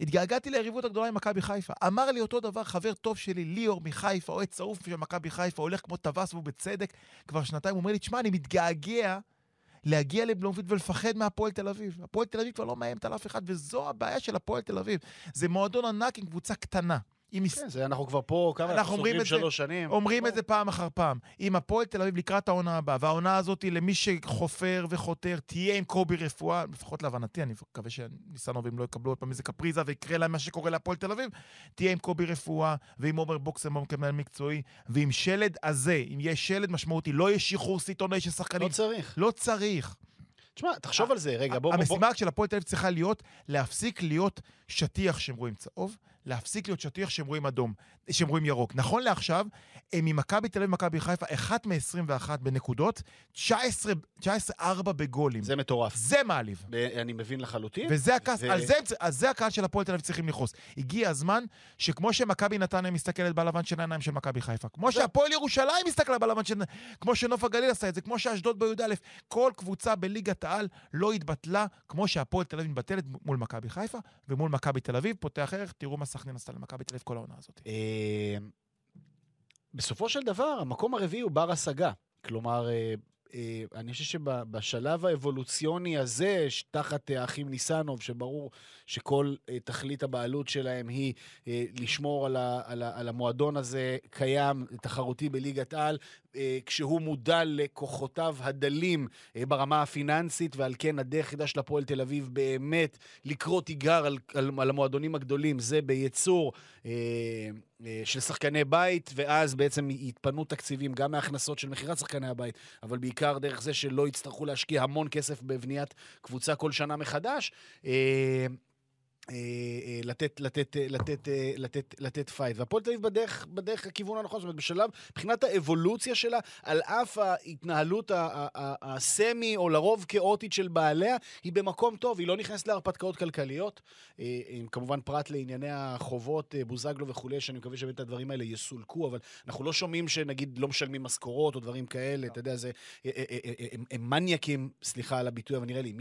[SPEAKER 4] התגעגעתי ליריבות הגדולה עם מכבי חיפה. אמר לי אותו דבר חבר טוב שלי, ליאור מחיפה, אוהד שרוף של מכבי חיפה, הולך כמו טווס ובצדק כבר שנתיים. הוא אומר לי, תשמע, אני מתגעגע להגיע לבלומפילד ולפחד מהפועל תל אביב. הפועל תל אביב כבר לא מאיימת על אף אחד, וזו הבעיה של הפועל תל אביב. זה מועדון ענק עם קבוצה קטנה. מס...
[SPEAKER 3] כן, זה אנחנו כבר פה, כמה
[SPEAKER 4] אנחנו
[SPEAKER 3] סוגרים שלוש שנים.
[SPEAKER 4] אומרים. את זה פעם אחר פעם. אם הפועל תל אביב לקראת העונה הבאה, והעונה הזאת היא למי שחופר וחותר, תהיה עם קובי רפואה, לפחות להבנתי, אני מקווה שניסנובים לא יקבלו עוד פעם איזה קפריזה ויקרה להם מה שקורה להפועל תל אביב, תהיה עם קובי רפואה, ועם עומר בוקסמום כמנהל מקצועי, ועם שלד הזה, אם יש שלד משמעותי, לא יהיה שחרור סיטונאי של
[SPEAKER 3] לא
[SPEAKER 4] שחקנים.
[SPEAKER 3] צריך.
[SPEAKER 4] לא צריך.
[SPEAKER 3] תשמע, תחשוב על זה, רגע, בוא, בוא, בוא.
[SPEAKER 4] המשימה של הפועל תל אביב צריכה להיות להפסיק להיות שטיח שהם רואים צהוב, להפסיק להיות שטיח שהם רואים אדום, שהם רואים ירוק. נכון לעכשיו, הם ממכבי תל אביב ומכבי חיפה, אחת מ-21 בנקודות, 19 19-4 בגולים. זה,
[SPEAKER 3] זה מטורף.
[SPEAKER 4] זה מעליב.
[SPEAKER 3] אני מבין לחלוטין.
[SPEAKER 4] וזה הכעס,
[SPEAKER 3] ו-
[SPEAKER 4] על זה, על זה הקהל של הפועל תל אביב צריכים לכעוס. הגיע הזמן שכמו שמכבי נתניה מסתכלת בלבן של העיניים של מכבי חיפה, כמו שהפועל ירושלים מסתכלה בלבן של... כמו שנוף הגליל עשה את זה, כמו שאשדוד בי"א, כל קבוצה בליגת העל לא התבטלה כמו שהפועל תל אביב מתבטלת מול מכבי חיפה ומול מכבי תל אביב. פותח ערך, תראו מה סכנין עשתה למכבי תל אביב כל העונה הזאת.
[SPEAKER 3] אה, בסופו של דבר, המקום הרביעי הוא בר השגה. כלומר, אה, אה, אני חושב שבשלב האבולוציוני הזה, תחת האחים ניסנוב, שברור שכל תכלית הבעלות שלהם היא לשמור על, על, המועדון הזה קיים, תחרותי בליגת על, כשהוא מודע לכוחותיו הדלים אה, ברמה הפיננסית, ועל כן הדרך היחידה של הפועל תל אביב באמת לקרוא תיגר על, על, על המועדונים הגדולים, זה בייצור אה, אה, של שחקני בית, ואז בעצם יתפנו תקציבים גם מהכנסות של מכירת שחקני הבית, אבל בעיקר דרך זה שלא יצטרכו להשקיע המון כסף בבניית קבוצה כל שנה מחדש. אה, אה, לתת, לתת, אה, לתת, לתת, לתת fight. והפועל תל אביב בדרך, בדרך הכיוון הנכון, זאת אומרת, בשלב, מבחינת האבולוציה שלה, על אף ההתנהלות ה semi, או לרוב כאוטית של בעליה, היא במקום טוב, היא לא נכנסת להרפתקאות כלכליות. עם כמובן פרט לענייני החובות, בוזגלו וכולי, שאני מקווה שבאמת הדברים האלה יסולקו, אבל אנחנו לא שומעים שנגיד לא משלמים משכורות או דברים כאלה, אתה יודע, זה... הם, מניאקים, סליחה על הביטוי, אבל נראה לי,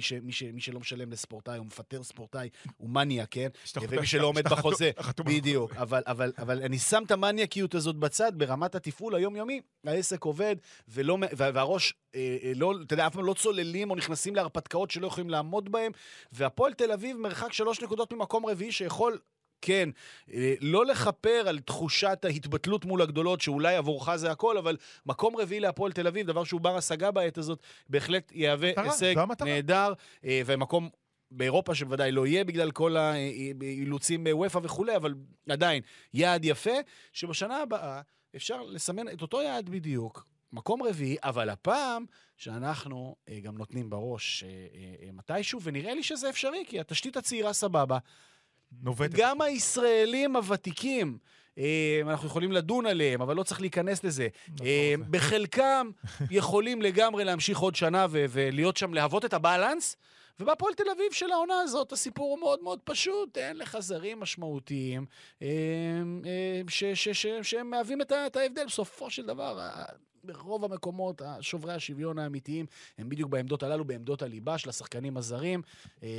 [SPEAKER 3] מי שלא משלם לספורטאי או מפטר ספורטאי הוא מניאק, כן?
[SPEAKER 4] שאתה
[SPEAKER 3] ומי שלא עומד בחוזה, בדיוק. אבל, אני שם את המניאקיות הזאת בצד, ברמת התפעול היומיומי, העסק עובד, והראש, אה, אה, לא, אתה יודע, אף פעם לא צוללים או נכנסים להרפתקאות שלא יכולים לעמוד בהם, והפועל תל אביב מרחק שלוש נקודות ממקום רביעי שיכול... כן, אה, לא לכפר על תחושת ההתבטלות מול הגדולות, שאולי עבורך זה הכל, אבל מקום רביעי להפועל תל אביב, דבר שהוא בר השגה בעת הזאת, בהחלט יהווה הישג. נהדר, ומקום באירופה שבוודאי לא יהיה בגלל כל האילוצים בוופא וכולי, אבל עדיין, יעד יפה, שבשנה הבאה אפשר לסמן את אותו יעד בדיוק, מקום רביעי, אבל הפעם שאנחנו אה, גם נותנים בראש אה, אה, מתישהו, ונראה לי שזה אפשרי, כי התשתית הצעירה סבבה.
[SPEAKER 4] נובטת.
[SPEAKER 3] גם הישראלים הוותיקים, אנחנו יכולים לדון עליהם, אבל לא צריך להיכנס לזה.
[SPEAKER 4] נכון.
[SPEAKER 3] בחלקם יכולים לגמרי להמשיך עוד שנה ולהיות שם, להוות את הבלנס. ובהפועל תל אביב של העונה הזאת, הסיפור הוא מאוד מאוד פשוט. אין לך זרים משמעותיים אה, אה, שהם מהווים את ההבדל. בסופו של דבר, ברוב המקומות, שוברי השוויון האמיתיים הם בדיוק בעמדות הללו, בעמדות הליבה של השחקנים הזרים. אה,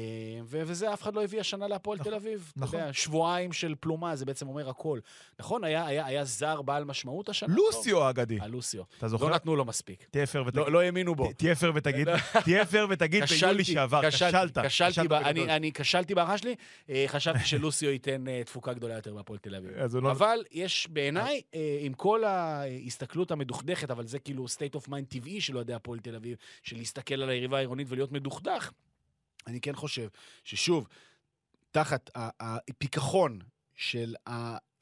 [SPEAKER 3] וזה אף אחד לא הביא השנה להפועל
[SPEAKER 4] נכון,
[SPEAKER 3] תל אביב.
[SPEAKER 4] נכון.
[SPEAKER 3] יודע, שבועיים של פלומה, זה בעצם אומר הכל. נכון? היה, היה, היה זר בעל משמעות השנה?
[SPEAKER 4] לוסיו האגדי.
[SPEAKER 3] הלוסיו.
[SPEAKER 4] אתה זוכר?
[SPEAKER 3] לא נתנו לו מספיק.
[SPEAKER 4] תהיה פייר ותגיד.
[SPEAKER 3] לא, לא האמינו בו.
[SPEAKER 4] תהיה פייר ותגיד, [LAUGHS] תהיה פייר ותגיד ביולי שעבר, כשלת.
[SPEAKER 3] כשלתי,
[SPEAKER 4] כשלת
[SPEAKER 3] אני, כשלתי בהערכה שלי, אה, חשבתי שלוסיו [LAUGHS] ייתן אה, תפוקה גדולה יותר בהפועל תל אביב.
[SPEAKER 4] לא-
[SPEAKER 3] אבל יש בעיניי, אה, עם כל ההסתכלות המדוכדכת, אבל זה כאילו state of mind טבעי של אוהדי הפועל תל אביב, של להסתכל על היריבה העירונית ולהיות מדוכדך, אני כן חושב ששוב, תחת הפיכחון של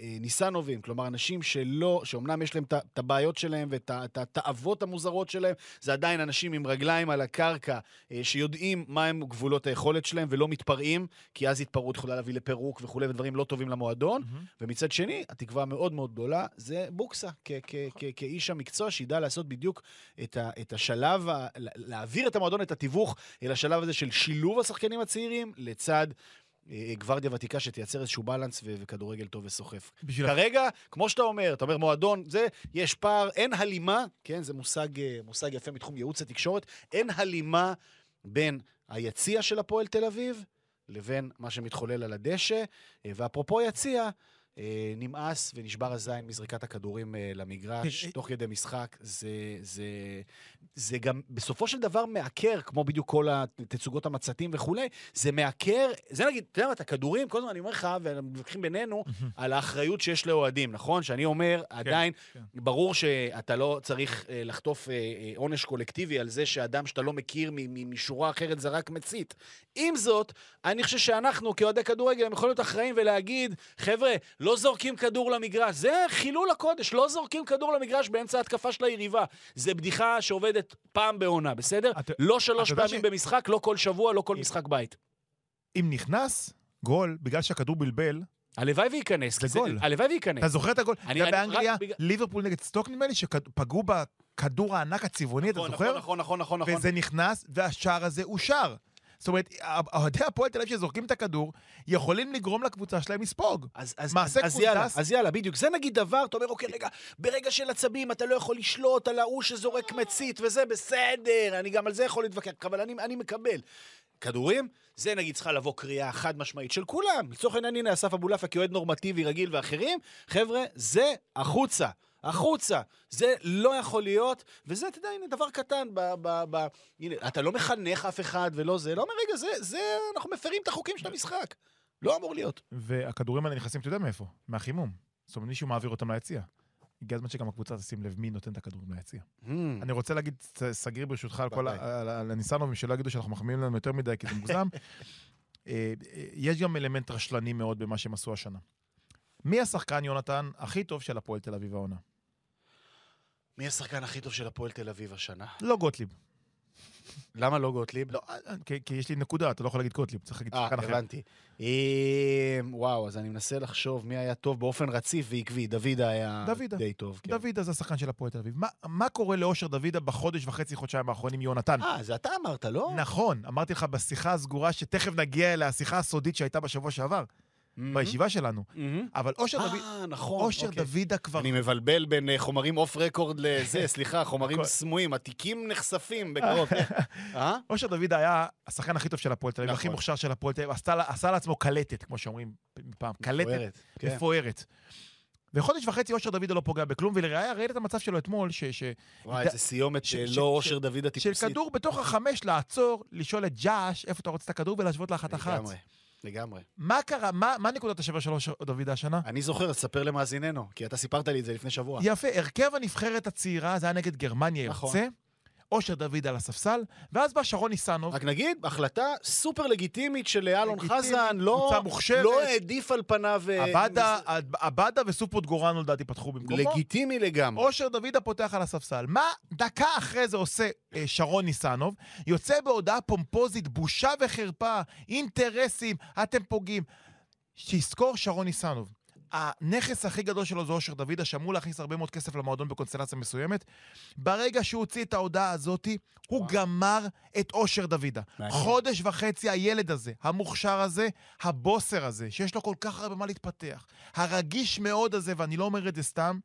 [SPEAKER 3] ניסנובים, כלומר אנשים שלא, שאומנם יש להם את הבעיות שלהם ואת התאוות המוזרות שלהם, זה עדיין אנשים עם רגליים על הקרקע, אה, שיודעים מהם גבולות היכולת שלהם ולא מתפרעים, כי אז התפרעות יכולה להביא לפירוק וכולי, ודברים לא טובים למועדון. ומצד שני, התקווה המאוד מאוד גדולה זה בוקסה, כ- כ- כ- כאיש המקצוע שידע לעשות בדיוק את, ה- את השלב, ה- להעביר את המועדון, את התיווך, אל השלב הזה של שילוב השחקנים הצעירים, לצד אה, גוורדיה ותיקה שתייצר איזשהו בלנס ו- וכדורגל טוב וסוחף.
[SPEAKER 4] בשביל...
[SPEAKER 3] כרגע, כמו שאתה אומר, אתה אומר מועדון, זה, יש פער, אין הלימה, כן, זה מושג, אה, מושג יפה מתחום ייעוץ התקשורת, אין הלימה בין היציע של הפועל תל אביב לבין מה שמתחולל על הדשא, אה, ואפרופו יציע, אה, נמאס ונשבר הזין מזריקת הכדורים אה, למגרש,
[SPEAKER 4] תראה,
[SPEAKER 3] תוך כדי משחק. זה, זה, זה גם בסופו של דבר מעקר, כמו בדיוק כל התצוגות המצתים וכולי, זה מעקר, זה נגיד, אתה יודע מה, את הכדורים, כל הזמן אני אומר לך, ומתווכחים בינינו, על האחריות שיש לאוהדים, נכון? שאני אומר, עדיין,
[SPEAKER 4] כן.
[SPEAKER 3] ברור שאתה לא צריך אה, לחטוף אה, אה, עונש קולקטיבי על זה שאדם שאתה לא מכיר משורה אחרת זרק מצית. עם זאת, אני חושב שאנחנו כאוהדי כדורגל הם יכולים להיות אחראים ולהגיד, חבר'ה, לא זורקים כדור למגרש. זה חילול הקודש, לא זורקים כדור למגרש באמצע ההתקפה של היריבה. זה בדיחה שעובדת פעם בעונה, בסדר?
[SPEAKER 4] אתה-
[SPEAKER 3] לא שלוש
[SPEAKER 4] אתה
[SPEAKER 3] פעמים
[SPEAKER 4] ש-
[SPEAKER 3] במשחק, לא כל שבוע, לא כל
[SPEAKER 4] אם-
[SPEAKER 3] משחק בית.
[SPEAKER 4] אם נכנס גול, בגלל שהכדור בלבל,
[SPEAKER 3] הלוואי וייכנס.
[SPEAKER 4] זה גול.
[SPEAKER 3] הלוואי וייכנס.
[SPEAKER 4] אתה זוכר את הגול?
[SPEAKER 3] אני-
[SPEAKER 4] זה
[SPEAKER 3] אני-
[SPEAKER 4] באנגליה,
[SPEAKER 3] רק
[SPEAKER 4] ליברפול נגד סטוק נדמה לי, שפגעו בכדור הענק הצבעוני, אתה
[SPEAKER 3] נכון,
[SPEAKER 4] זוכר?
[SPEAKER 3] נכון, נכון, נכון, נכון.
[SPEAKER 4] וזה נכנס, והשער הזה אושר. זאת אומרת, אוהדי הפועל תל אביב שזורקים את הכדור, יכולים לגרום לקבוצה שלהם לספוג.
[SPEAKER 3] אז, אז,
[SPEAKER 4] מעשה
[SPEAKER 3] אז. יאללה, אז יאללה, בדיוק. זה נגיד דבר, אתה אומר, אוקיי, רגע, ברגע של עצבים אתה לא יכול לשלוט על ההוא שזורק מצית, וזה בסדר, אני גם על זה יכול להתווכח, אבל אני, אני מקבל. כדורים, זה נגיד צריכה לבוא קריאה חד משמעית של כולם. לצורך העניין, הנה אסף אבולעפיה כאוהד נורמטיבי רגיל ואחרים, חבר'ה, זה החוצה. החוצה. זה לא יכול להיות, וזה, אתה יודע, הנה, דבר קטן ב... ב, ב הנה, אתה לא מחנך אף אחד ולא זה, לא אומר, רגע, זה, זה, אנחנו מפרים את החוקים של המשחק. לא אמור להיות.
[SPEAKER 4] והכדורים האלה נכנסים, אתה יודע מאיפה? מהחימום. זאת אומרת, מישהו מעביר אותם ליציע. הגיע הזמן שגם הקבוצה תשים לב מי נותן את הכדורים ליציע. אני רוצה להגיד, סגיר ברשותך על כל הניסנובים, שלא יגידו שאנחנו מחמיאים להם יותר מדי, כי זה מוגזם. [LAUGHS] אה, יש גם אלמנט רשלני מאוד במה שהם עשו השנה. מי השחקן, יונתן, הכי טוב של הפועל תל אביב העונה?
[SPEAKER 3] מי השחקן הכי טוב של הפועל תל אביב השנה?
[SPEAKER 4] לא גוטליב.
[SPEAKER 3] למה לא גוטליב?
[SPEAKER 4] לא, אה, כי- כי יש לי נקודה, אתה לא יכול להגיד גוטליב, צריך להגיד
[SPEAKER 3] אה,
[SPEAKER 4] שחקן אחר.
[SPEAKER 3] הבנתי. אה, וואו, אז אני מנסה לחשוב מי היה טוב באופן רציף ועקבי. דוידה היה
[SPEAKER 4] דוידה.
[SPEAKER 3] די טוב. כן.
[SPEAKER 4] דוידה זה השחקן של הפועל תל אביב. מה- מה קורה לאושר דוידה בחודש וחצי, חודשיים האחרונים, יונתן?
[SPEAKER 3] אה, זה אתה אמרת, לא?
[SPEAKER 4] נכון, אמרתי לך בשיחה הסגורה, שתכף נגיע אליה, השיחה הסודית שהייתה בשבוע שעבר. בישיבה שלנו. אבל אושר דוד-
[SPEAKER 3] אה, נכון.
[SPEAKER 4] אושר
[SPEAKER 3] אוקיי.
[SPEAKER 4] דוידה כבר...
[SPEAKER 3] אני מבלבל בין אה, חומרים אוף רקורד לזה, [LAUGHS] סליחה, חומרים. סמויים, התיקים נחשפים [LAUGHS] בקרוב. אה?
[SPEAKER 4] אושר דוידה היה השחקן הכי טוב של הפועל תל אביב, הכי
[SPEAKER 3] נכון.
[SPEAKER 4] מוכשר של הפועל תל אביב, עשה לעצמו קלטת, כמו שאומרים פעם, קלטת
[SPEAKER 3] מפוארת, כן.
[SPEAKER 4] מפוארת. וחודש וחצי אושר דוידה לא פוגע בכלום, ולראיה ראית את המצב שלו אתמול, ש- ש-
[SPEAKER 3] וואי,
[SPEAKER 4] ד-
[SPEAKER 3] איזה סיומת
[SPEAKER 4] ש-
[SPEAKER 3] אה,
[SPEAKER 4] ש-
[SPEAKER 3] לא
[SPEAKER 4] ש-
[SPEAKER 3] אושר דוד
[SPEAKER 4] של
[SPEAKER 3] הטיפוסית.
[SPEAKER 4] כדור בתוך החמש לעצור, לשאול את ג'אש איפה אתה רוצה את הכדור ולהשוות לאחת אחת.
[SPEAKER 3] לגמרי, לגמרי.
[SPEAKER 4] מה קרה, מה מה נקודת השבר של אושר דוידה השנה?
[SPEAKER 3] אני זוכר, אז ספר למאזיננו, כי אתה סיפרת לי את זה לפני שבוע.
[SPEAKER 4] יפה, הרכב הנבחרת הצעירה, זה היה נגד גרמניה
[SPEAKER 3] נכון.
[SPEAKER 4] יוצא, אושר דוד על הספסל, ואז בא שרון ניסנוב,
[SPEAKER 3] רק נגיד, החלטה סופר לגיטימית של אלון חזן, לא. לא העדיף על פניו... אה,
[SPEAKER 4] עבדה, עבדה וסופוט גורנו לדעתי פתחו במקומו.
[SPEAKER 3] לגיטימי לגמרי.
[SPEAKER 4] אושר דוידה פותח על הספסל. מה דקה אחרי זה עושה אה, שרון ניסנוב? יוצא בהודעה פומפוזית, בושה וחרפה, אינטרסים, אתם פוגעים. שיזכור שרון ניסנוב. הנכס הכי גדול שלו זה אושר דוידה, שאמור להכניס הרבה מאוד כסף למועדון בקונסטלציה מסוימת. ברגע שהוא הוציא את ההודעה הזאתי, הוא
[SPEAKER 3] וואו.
[SPEAKER 4] גמר את אושר דוידה.
[SPEAKER 3] מעניין.
[SPEAKER 4] חודש וחצי הילד הזה, המוכשר הזה, הבוסר הזה, שיש לו כל כך הרבה מה להתפתח, הרגיש מאוד הזה, ואני לא אומר את זה סתם,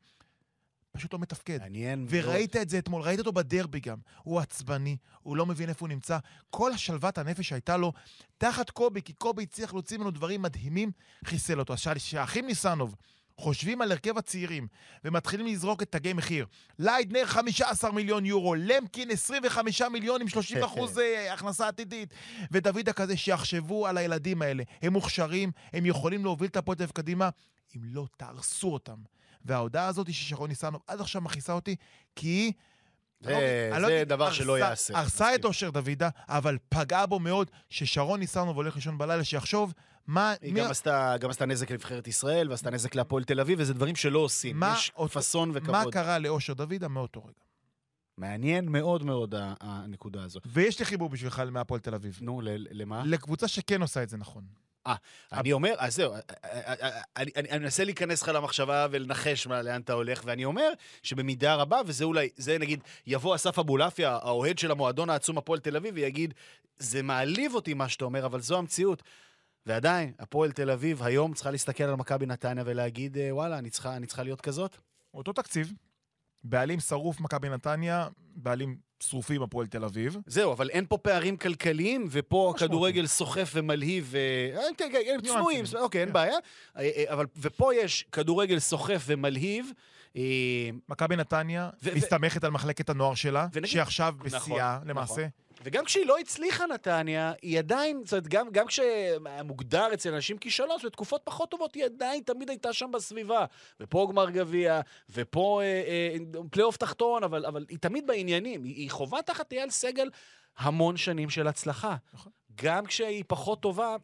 [SPEAKER 4] פשוט לא מתפקד.
[SPEAKER 3] מעניין.
[SPEAKER 4] וראית את זה אתמול, ראית אותו בדרבי גם. הוא עצבני, הוא לא מבין איפה הוא נמצא. כל השלוות הנפש שהייתה לו תחת קובי, כי קובי הצליח להוציא ממנו דברים מדהימים, חיסל אותו. אז שהאחים ניסנוב חושבים על הרכב הצעירים ומתחילים לזרוק את תגי מחיר, ליידנר 15 מיליון יורו, למקין 25 מיליון עם 30 אחוז [LAUGHS] אה, הכנסה עתידית, ודוידה כזה שיחשבו על הילדים האלה. הם מוכשרים, הם יכולים להוביל את אביב קדימה, אם לא, תהרסו אותם. וההודעה הזאת ששרון ניסנוב עד עכשיו מכעיסה אותי, כי היא...
[SPEAKER 3] זה-
[SPEAKER 4] אני לא אני לא
[SPEAKER 3] זה
[SPEAKER 4] יודע,
[SPEAKER 3] דבר
[SPEAKER 4] הרסה-
[SPEAKER 3] שלא ייעשה.
[SPEAKER 4] הרסה את. אושר דוידה, אבל פגעה בו מאוד, ששרון ניסנוב הולך לישון בלילה, שיחשוב מה...
[SPEAKER 3] היא
[SPEAKER 4] מי-
[SPEAKER 3] גם עשתה, גם עשתה נזק לנבחרת ישראל, ועשתה נזק להפועל תל אביב, וזה דברים שלא עושים.
[SPEAKER 4] מה
[SPEAKER 3] יש
[SPEAKER 4] אותו-
[SPEAKER 3] פאסון
[SPEAKER 4] מה
[SPEAKER 3] וכבוד.
[SPEAKER 4] קרה לאושר דוידה מאותו רגע?
[SPEAKER 3] מעניין מאוד מאוד הנקודה הזאת.
[SPEAKER 4] ויש לי חיבור בשבילך מהפועל תל אביב.
[SPEAKER 3] נו, ל- למה?
[SPEAKER 4] לקבוצה שכן עושה את זה נכון.
[SPEAKER 3] אני אומר, אז זהו, אני אני- אני מנסה להיכנס לך למחשבה ולנחש לאן אתה הולך, ואני אומר שבמידה רבה, וזה אולי, זה נגיד, יבוא אסף אבולעפיה, האוהד של המועדון העצום הפועל תל אביב, ויגיד, זה מעליב אותי מה שאתה אומר, אבל זו המציאות. ועדיין, הפועל תל אביב היום צריכה להסתכל על מכבי נתניה ולהגיד, אה, וואלה, אני צריכה, אני צריכה להיות כזאת?
[SPEAKER 4] אותו תקציב, בעלים שרוף מכבי נתניה, בעלים שרופים הפועל תל אביב.
[SPEAKER 3] זהו, אבל אין פה פערים כלכליים, ופה. הכדורגל סוחף ומלהיב, ו... אה, כן, כן, הם צנועים. אוקיי, אין
[SPEAKER 4] כן.
[SPEAKER 3] בעיה. אה, אה, אבל, ופה יש כדורגל סוחף ומלהיב. אה,
[SPEAKER 4] מכבי נתניה מסתמכת על מחלקת הנוער שלה, שעכשיו בשיאה
[SPEAKER 3] נכון.
[SPEAKER 4] למעשה.
[SPEAKER 3] וגם כשהיא לא הצליחה, נתניה, היא עדיין, זאת אומרת, גם, גם כשהיה מוגדר אצל אנשים כישלון, בתקופות פחות טובות, היא עדיין תמיד הייתה שם בסביבה. ופה גמר גביע, ופה אה, אה, פלייאוף תחתון, אבל, אבל היא תמיד בעניינים. היא, היא חובה תחת אייל סגל המון שנים של הצלחה.
[SPEAKER 4] נכון.
[SPEAKER 3] גם כשהיא פחות טובה,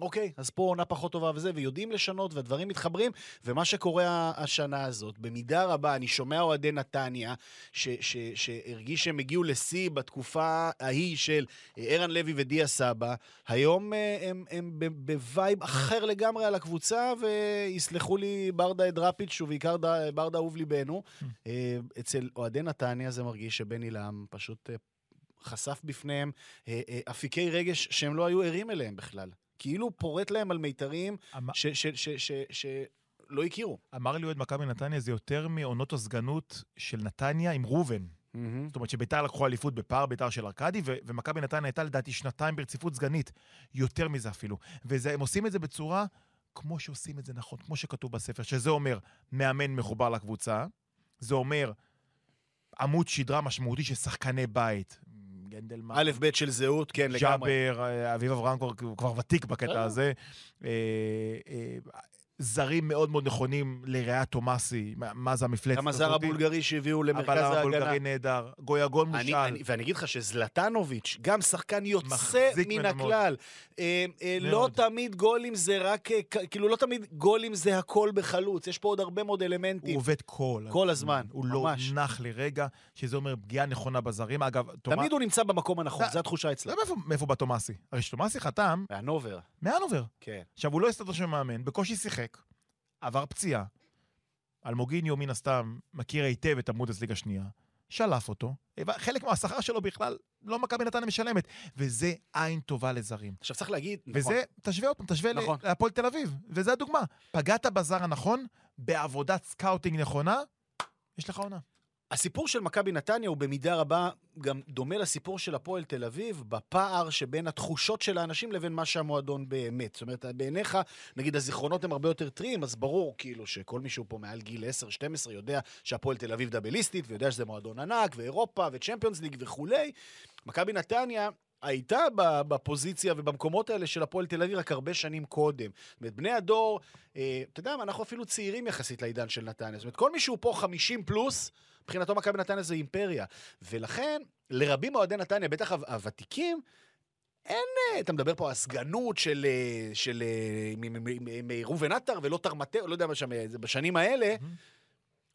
[SPEAKER 3] אוקיי, אז פה עונה פחות טובה וזה, ויודעים לשנות, והדברים מתחברים, ומה שקורה השנה הזאת, במידה רבה, אני שומע אוהדי נתניה, ש- ש- שהרגיש שהם הגיעו לשיא בתקופה ההיא של אה, ערן לוי ודיה סבא, היום אה, הם, הם ב vibe אחר לגמרי על הקבוצה, ויסלחו לי ברדה ודראפיץ', ובעיקר ברדה אהוב ליבנו. אה, אצל אוהדי נתניה זה מרגיש שבני לם פשוט חשף בפניהם אפיקי רגש שהם לא היו ערים אליהם בכלל. כאילו פורט להם על מיתרים
[SPEAKER 4] אמ-
[SPEAKER 3] ש- ש- ש- ש- שלא הכירו.
[SPEAKER 4] אמר לי אוהד מכבי נתניה, זה יותר מעונות הסגנות של נתניה עם ראובן. זאת אומרת שביתר לקחו אליפות בפער ביתר של ארכדי, ו- ומכבי נתניה הייתה לדעתי שנתיים ברציפות סגנית. יותר מזה אפילו. והם עושים את זה בצורה כמו שעושים את זה נכון, כמו שכתוב בספר, שזה אומר מאמן מחובר לקבוצה, זה אומר עמוד שדרה משמעותי של שחקני בית. גנדלמן,
[SPEAKER 3] א', ב' של זהות, כן, לגמרי.
[SPEAKER 4] ג'אבר, אה, אביב אברהם כבר, כבר ותיק בקטע. הזה. זרים מאוד מאוד נכונים לראיית תומאסי, מה- מה זה המפלצת
[SPEAKER 3] גם הזר הבולגרי שהביאו למרכז
[SPEAKER 4] הבלם
[SPEAKER 3] ההגנה.
[SPEAKER 4] הבולגרי נהדר, גויגון מושל.
[SPEAKER 3] אני, ואני אגיד לך שזלטנוביץ', גם שחקן יוצא מן. הכלל. אה, אה, לא. תמיד גולים זה רק, אה, כאילו לא תמיד גולים זה הכל בחלוץ, יש פה עוד הרבה מאוד אלמנטים.
[SPEAKER 4] הוא עובד כל
[SPEAKER 3] כל הזמן,
[SPEAKER 4] הוא לא
[SPEAKER 3] ממש.
[SPEAKER 4] נח לרגע, שזה אומר פגיעה נכונה בזרים. אגב, תומא-
[SPEAKER 3] תמיד הוא נמצא במקום הנכון, זו התחושה אצלו.
[SPEAKER 4] יודע מאיפה- בא תומאסי? הרי שתומאסי חתם
[SPEAKER 3] והנובר,
[SPEAKER 4] מהנובר.
[SPEAKER 3] כן.
[SPEAKER 4] עכשיו, הוא לא הסתדר שם מאמן, בקושי שיחק, עבר פציעה. אלמוגיניו, מן הסתם, מכיר היטב את הבונדסליגה השנייה, שלף אותו, חלק מהשכר שלו בכלל לא מכבי נתניה משלמת, וזה עין טובה לזרים.
[SPEAKER 3] עכשיו צריך להגיד, נכון,
[SPEAKER 4] וזה, תשווה עוד פעם, תשווה
[SPEAKER 3] נכון.
[SPEAKER 4] להפועל תל אביב, וזה הדוגמה. פגעת בזר הנכון, בעבודת scouting נכונה, יש לך עונה.
[SPEAKER 3] הסיפור של מכבי נתניה הוא במידה רבה גם דומה לסיפור של הפועל תל אביב, בפער שבין התחושות של האנשים לבין מה שהמועדון באמת. זאת אומרת, בעיניך, נגיד הזיכרונות הם הרבה יותר טריים, אז ברור כאילו שכל מישהו פה מעל גיל 10-12 יודע שהפועל תל אביב דאבליסטית, ויודע שזה מועדון ענק, ואירופה, וצ'מפיונס ליג וכולי. מכבי נתניה... הייתה בפוזיציה ובמקומות האלה של הפועל תל אביב רק הרבה שנים קודם. זאת אומרת, בני הדור, אה, אתה יודע מה, אנחנו אפילו צעירים יחסית לעידן של נתניה. זאת אומרת, כל מי שהוא פה 50 פלוס, מבחינתו מכבי נתניה זה אימפריה. ולכן, לרבים מאוהדי נתניה, בטח הוו- הוותיקים, אין, אה, אתה מדבר פה על הסגנות של, אה, של אה, מ- מ- ראובן עטר ולא תרמטר, לא יודע מה שם, אה, בשנים האלה.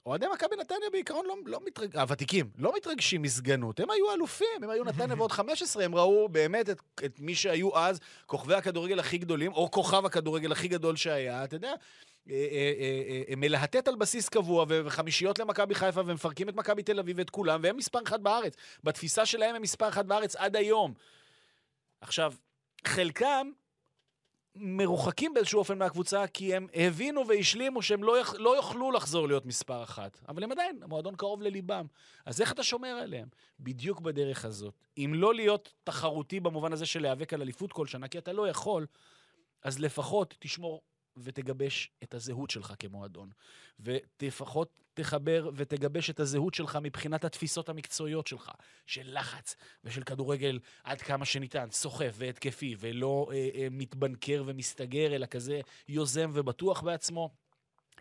[SPEAKER 3] אוהדי מכבי נתניה בעיקרון לא, לא מתרג... הוותיקים, לא מתרגשים מסגנות. הם היו אלופים, הם היו נתניה ועוד 15, הם ראו באמת את, את מי שהיו אז כוכבי הכדורגל הכי גדולים, או כוכב הכדורגל הכי גדול שהיה, אתה יודע. אה, אה, אה, מלהטט על בסיס קבוע וחמישיות למכבי חיפה ומפרקים את מכבי תל אביב ואת כולם, והם מספר אחת בארץ. בתפיסה שלהם הם מספר אחת בארץ עד היום. עכשיו, חלקם מרוחקים באיזשהו אופן מהקבוצה, כי הם הבינו והשלימו שהם לא, יכ... לא יוכלו לחזור להיות מספר אחת. אבל הם עדיין, המועדון קרוב לליבם. אז איך אתה שומר עליהם? בדיוק בדרך הזאת. אם לא להיות תחרותי במובן הזה של להיאבק על אליפות כל שנה, כי אתה לא יכול, אז לפחות תשמור ותגבש את הזהות שלך כמועדון. ולפחות תחבר ותגבש את הזהות שלך מבחינת התפיסות המקצועיות שלך, של לחץ ושל כדורגל עד כמה שניתן, סוחף והתקפי, ולא אה, אה, מתבנקר ומסתגר, אלא כזה יוזם ובטוח בעצמו.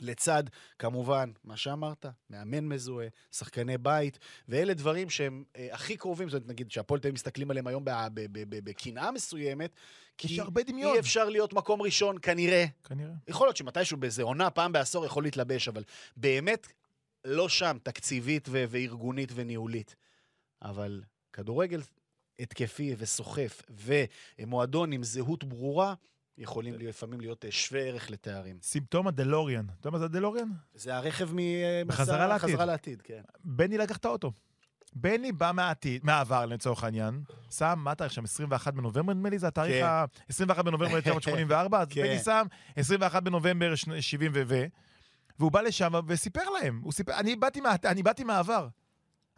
[SPEAKER 3] לצד, כמובן, מה שאמרת, מאמן מזוהה, שחקני בית, ואלה דברים שהם אה, הכי קרובים, זאת אומרת, נגיד, שהפועל תל אביב מסתכלים עליהם היום בקנאה מסוימת, כי
[SPEAKER 4] יש הרבה דמיון.
[SPEAKER 3] אי אפשר להיות מקום ראשון, כנראה.
[SPEAKER 4] כנראה.
[SPEAKER 3] יכול להיות שמתישהו באיזה עונה, פעם בעשור, יכול להתלבש, אבל באמת לא שם, תקציבית ו- וארגונית וניהולית. אבל כדורגל התקפי וסוחף, ומועדון עם זהות ברורה, יכולים לפעמים להיות אה, שווה ערך לתארים.
[SPEAKER 4] סימפטום הדלוריאן. אתה יודע מה זה הדלוריאן?
[SPEAKER 3] זה הרכב
[SPEAKER 4] בחזרה
[SPEAKER 3] ממסע
[SPEAKER 4] לעתיד.
[SPEAKER 3] חזרה לעתיד, כן.
[SPEAKER 4] בני לקח את האוטו. בני בא מהעתיד, מהעבר לצורך העניין, שם, מה התאריך שם? 21 בנובמבר נדמה לי? זה התאריך
[SPEAKER 3] כן.
[SPEAKER 4] ה... 21 בנובמבר [LAUGHS] 1984, אז
[SPEAKER 3] כן.
[SPEAKER 4] בני שם 21 בנובמבר שני- 70 ו... ו- והוא בא לשם וסיפר להם, הוא סיפר, אני באתי, מה, אני באתי מהעבר.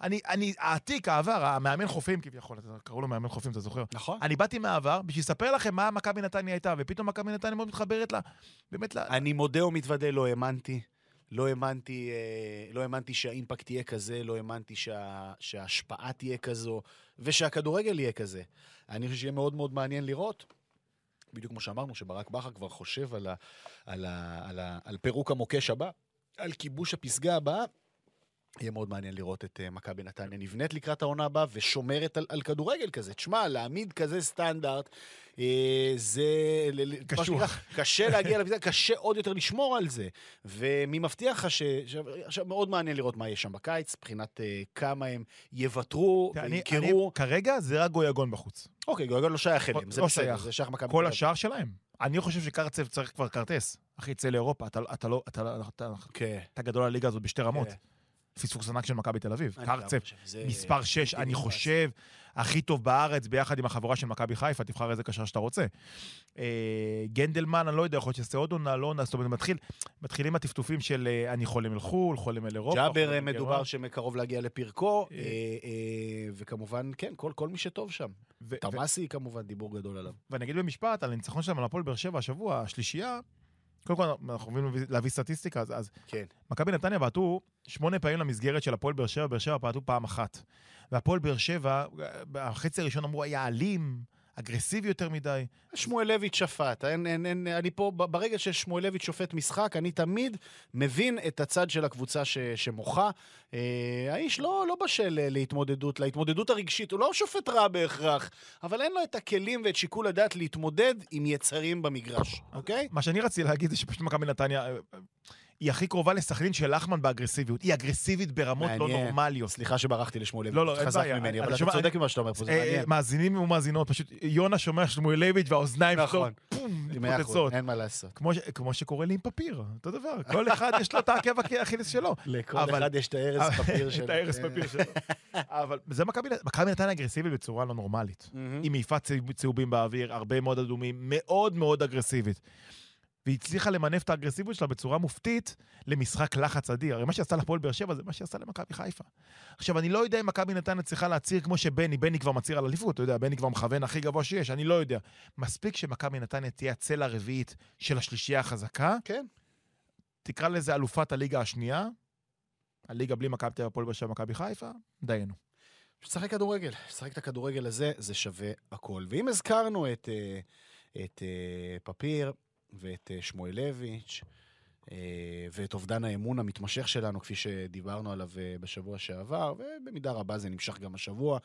[SPEAKER 4] אני, אני, העתיק, העבר, המאמן חופים כביכול, קראו לו מאמן חופים, אתה זוכר?
[SPEAKER 3] נכון.
[SPEAKER 4] אני באתי מהעבר בשביל לספר לכם מה מכבי נתניה הייתה, ופתאום מכבי נתניה מאוד מתחברת לה, באמת, לה,
[SPEAKER 3] אני מודה ומתוודה, לא האמנתי. לא האמנתי, אה, לא האמנתי שהאימפקט יהיה כזה, לא האמנתי שה, שההשפעה תהיה כזו, ושהכדורגל יהיה כזה. אני חושב שיהיה מאוד מאוד מעניין לראות. בדיוק כמו שאמרנו, שברק בכר כבר חושב על, ה, על, ה, על, ה, על פירוק המוקש הבא, על כיבוש הפסגה הבאה. יהיה מאוד מעניין לראות את uh, מכבי נתניה נבנית לקראת העונה הבאה ושומרת על, על כדורגל כזה. תשמע, להעמיד כזה סטנדרט, אה, זה...
[SPEAKER 4] קשוח.
[SPEAKER 3] קשה להגיע לפסגה, קשה עוד יותר לשמור על זה. ומי מבטיח לך ש... עכשיו, מאוד מעניין לראות מה יהיה שם בקיץ, מבחינת אה, כמה הם יוותרו וימכרו.
[SPEAKER 4] אני, כרגע זה רק גויגון בחוץ.
[SPEAKER 3] אוקיי, גויגון לא שייך אליהם, זה
[SPEAKER 4] לא
[SPEAKER 3] בסדר,
[SPEAKER 4] שייך.
[SPEAKER 3] זה שייך מכבי
[SPEAKER 4] כל. השאר שלהם. אני חושב שקרצב צריך כבר כרטס. אחי, צא לאירופה, אתה, אתה לא, אתה, אתה, אתה,
[SPEAKER 3] כן.
[SPEAKER 4] אתה גדול על הליגה הזאת בשתי רמות.
[SPEAKER 3] כן.
[SPEAKER 4] פספוס ענק של מכבי תל אביב. קרצב, מספר 6,
[SPEAKER 3] בלתי
[SPEAKER 4] אני. חושב, הכי טוב בארץ, ביחד עם החבורה של מכבי חיפה, תבחר איזה קשר שאתה רוצה. אה, גנדלמן, אני לא יודע, יכול להיות שיעשה עוד עונה, לא עונה, זאת אומרת, מתחיל, מתחילים הטפטופים של אה, אני חולם אל חו"ל, חולם אל אירופה.
[SPEAKER 3] ג'אבר אה, מדובר. שמקרוב להגיע לפרקו, וכמובן, כן, כל כל מי שטוב שם. תמאסי כמובן, דיבור גדול עליו.
[SPEAKER 4] ואני אגיד במשפט על הניצחון שלהם על הפועל באר שבע השבוע, השלישייה, קודם כל אנחנו להביא- להביא סטטיסטיקה, אז, אז
[SPEAKER 3] כן.
[SPEAKER 4] מכבי נתניה בעטו שמונה פעמים למסגרת של הפועל באר שבע, באר שבע בעטו פעם אחת. והפועל באר שבע, בחצי הראשון אמרו, היה אלים, אגרסיבי יותר מדי.
[SPEAKER 3] שמואלביץ' שפט, אין, אין, אין, אני פה, ברגע ששמואלביץ' שופט משחק, אני תמיד מבין את הצד של הקבוצה ש, שמוחה. אה, האיש לא, לא בשל אה, להתמודדות, להתמודדות הרגשית, הוא לא שופט רע בהכרח, אבל אין לו את הכלים ואת שיקול הדעת להתמודד עם יצרים במגרש, אוקיי?
[SPEAKER 4] מה שאני רציתי להגיד זה שפשוט מכבי נתניה, אה, היא הכי קרובה לסכנין של לחמן באגרסיביות. היא אגרסיבית ברמות לא
[SPEAKER 3] מעניין.
[SPEAKER 4] נורמליות.
[SPEAKER 3] סליחה שברחתי לשמואלביץ',
[SPEAKER 4] לא, לא, אין
[SPEAKER 3] חזק
[SPEAKER 4] בעיה.
[SPEAKER 3] ממני, אבל אתה
[SPEAKER 4] שומע-
[SPEAKER 3] צודק במה שאתה אומר פה, זה
[SPEAKER 4] אה,
[SPEAKER 3] מעניין.
[SPEAKER 4] מאזינים ומאזינות, פשוט יונה שומע שמואלביץ' והאוזניים שלו,
[SPEAKER 3] נכון.
[SPEAKER 4] פום, מתפוצצות.
[SPEAKER 3] אין מה לעשות.
[SPEAKER 4] כמו, ש- כמו שקורה לי עם פפיר, אותו דבר. כל אחד יש לו את העקב האכילס שלו.
[SPEAKER 3] לכל
[SPEAKER 4] אבל-
[SPEAKER 3] אחד יש את הארז פפיר שלו.
[SPEAKER 4] את הארס
[SPEAKER 3] כן.
[SPEAKER 4] פפיר שלו. אבל זה מכבי נתניה אגרסיבית בצורה לא נורמלית. היא מעיפה צהוב- צהובים באוויר, הרבה מאוד אדומים, מאוד מאוד אגרסיבית. והיא הצליחה למנף את האגרסיביות שלה בצורה מופתית למשחק לחץ אדיר. הרי מה שעשתה לפועל באר שבע זה מה שעשתה למכבי חיפה. עכשיו, אני לא יודע אם מכבי נתניה צריכה להצהיר כמו שבני, בני כבר מצהיר על אליפות, אתה יודע, בני כבר מכוון הכי גבוה שיש, אני לא יודע. מספיק שמכבי נתניה תהיה הצלע הרביעית של השלישייה החזקה,
[SPEAKER 3] כן.
[SPEAKER 4] תקרא לזה אלופת הליגה השנייה, הליגה בלי מכבי תל אביב, הפועל באר שבע, מכבי חיפה, דיינו.
[SPEAKER 3] שתשחק כדורגל, שתשחק את הכדורגל הזה, זה שווה הכל. ואם הזכרנו את, אה, את אה, פפיר ואת אה, שמואלביץ' אה, ואת אובדן האמון המתמשך שלנו, כפי שדיברנו עליו אה, בשבוע שעבר, ובמידה רבה זה נמשך גם השבוע.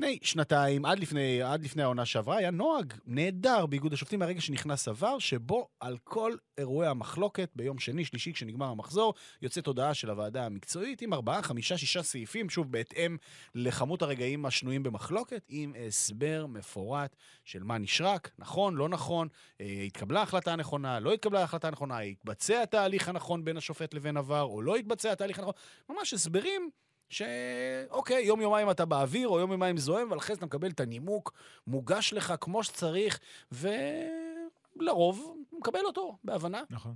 [SPEAKER 3] לפני שנתיים, עד לפני, עד לפני העונה שעברה, היה נוהג נהדר באיגוד השופטים מהרגע שנכנס עבר, שבו על כל אירועי המחלוקת, ביום שני, שלישי, כשנגמר המחזור, יוצאת הודעה של הוועדה המקצועית עם ארבעה, חמישה, שישה סעיפים, שוב, בהתאם לכמות הרגעים השנויים במחלוקת, עם הסבר מפורט של מה נשרק, נכון, לא נכון, אה, התקבלה החלטה נכונה, לא התקבלה החלטה נכונה, התבצע התהליך הנכון בין השופט לבין עבר, או לא התבצע התהליך הנכון, ממש הסברים. שאוקיי, יום-יומיים אתה באוויר, או יום-יומיים זוהם, אבל אחרי זה אתה מקבל את הנימוק, מוגש לך כמו שצריך, ולרוב מקבל אותו בהבנה.
[SPEAKER 4] נכון.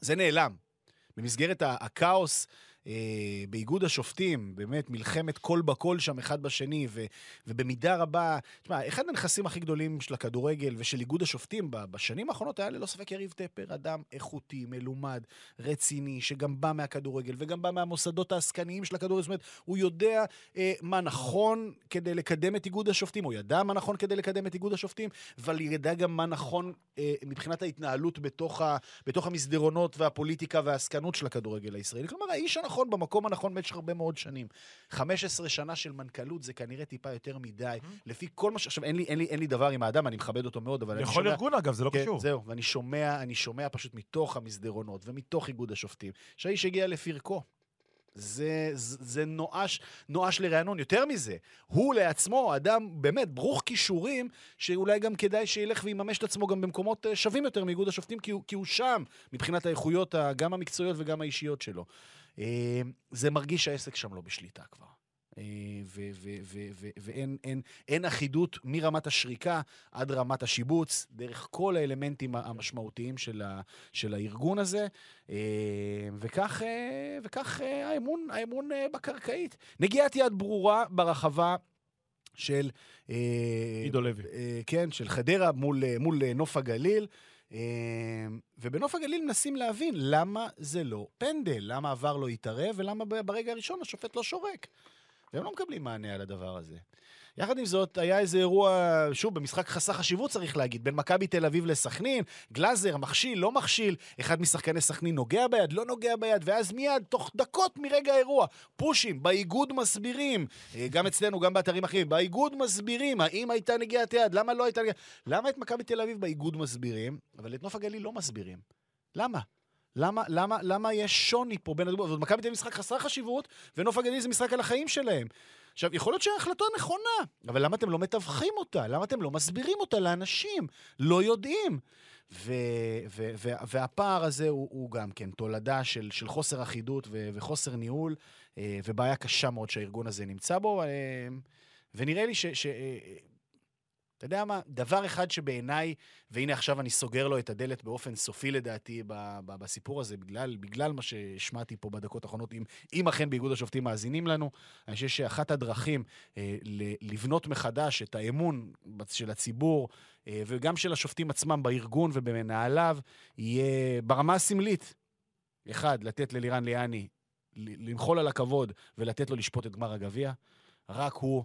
[SPEAKER 3] זה נעלם. במסגרת הכאוס אה, באיגוד השופטים, באמת מלחמת קול בקול שם אחד בשני, ו, ובמידה רבה, תשמע, אחד הנכסים הכי גדולים של הכדורגל ושל איגוד השופטים בשנים האחרונות היה ללא ספק יריב טפר, אדם איכותי, מלומד, רציני, שגם בא מהכדורגל וגם בא מהמוסדות העסקניים של הכדורגל, זאת אומרת, הוא יודע אה, מה נכון כדי לקדם את איגוד השופטים, הוא ידע מה נכון כדי לקדם את איגוד השופטים, אבל ידע גם מה נכון אה, מבחינת ההתנהלות בתוך, ה, בתוך המסדרונות והפוליטיקה והעסקנות של הכדורגל הישראלי. כלומר, האיש במקום הנכון במשך הרבה מאוד שנים. 15 שנה של מנכ"לות זה כנראה טיפה יותר מדי, לפי כל מה ש... עכשיו, אין לי, אין לי, אין לי דבר עם האדם, אני מכבד אותו מאוד, אבל אני
[SPEAKER 4] לכל
[SPEAKER 3] שומע...
[SPEAKER 4] ארגון, אגב, זה לא
[SPEAKER 3] כן,
[SPEAKER 4] קשור.
[SPEAKER 3] זהו, ואני שומע, אני שומע פשוט מתוך המסדרונות ומתוך איגוד השופטים, שהאיש הגיע לפרקו. זה, זה, זה נואש, נואש לרענון. יותר מזה, הוא לעצמו אדם באמת ברוך כישורים, שאולי גם כדאי שילך ויממש את עצמו גם במקומות אה, שווים יותר מאיגוד השופטים, כי הוא, כי הוא שם, מבחינת האיכויות, גם המקצועיות וגם האישיות שלו. אה, זה מרגיש שהעסק שם לא בשליטה כבר. אה, ואין אין, אין אחידות מרמת השריקה עד רמת השיבוץ, דרך כל האלמנטים המשמעותיים של, ה- של הארגון הזה, אה, וכך, וכך האמון, האמון בקרקעית. נגיעת יד ברורה ברחבה של...
[SPEAKER 4] עידו לוי.
[SPEAKER 3] כן, של חדרה מול, מול נוף הגליל. אה, ובנוף הגליל מנסים להבין למה זה לא פנדל, למה עבר לא התערב ולמה ברגע הראשון השופט לא שורק. והם לא מקבלים מענה על הדבר הזה. יחד עם זאת, היה איזה אירוע, שוב, במשחק חסר חשיבות צריך להגיד, בין מכבי תל אביב לסכנין, גלאזר, מכשיל, לא מכשיל, אחד משחקני סכנין נוגע ביד, לא נוגע ביד, ואז מיד, תוך דקות מרגע האירוע, פושים, באיגוד מסבירים, אה, גם אצלנו, גם באתרים אחרים, באיגוד מסבירים, האם הייתה נגיעת יד, למה לא הייתה נגיעת... למה את מכבי תל אביב באיגוד מסבירים, אבל את נוף הגליל לא מסבירים? למה? למה, למה, למה יש שוני פה בין הדוגמאות? מכבי תל אביב משחק חסר חשיבות, ונוף הגליל זה משחק על החיים שלהם. עכשיו, יכול להיות שההחלטה נכונה, אבל למה אתם לא מתווכים אותה? למה אתם לא מסבירים אותה לאנשים? לא יודעים. ו- ו- ו- והפער הזה הוא, הוא גם כן תולדה של, של חוסר אחידות ו- וחוסר ניהול, אה, ובעיה קשה מאוד שהארגון הזה נמצא בו. אה, ונראה לי ש... ש- אה, אתה יודע מה? דבר אחד שבעיניי, והנה עכשיו אני סוגר לו את הדלת באופן סופי לדעתי ב- ב- בסיפור הזה, בגלל, בגלל מה שהשמעתי פה בדקות האחרונות, אם, אם אכן באיגוד השופטים מאזינים לנו, אני חושב שאחת הדרכים אה, לבנות מחדש את האמון של הציבור, אה, וגם של השופטים עצמם בארגון ובמנהליו, יהיה ברמה הסמלית. אחד, לתת ללירן ליאני למחול על הכבוד ולתת לו לשפוט את גמר הגביע. רק הוא,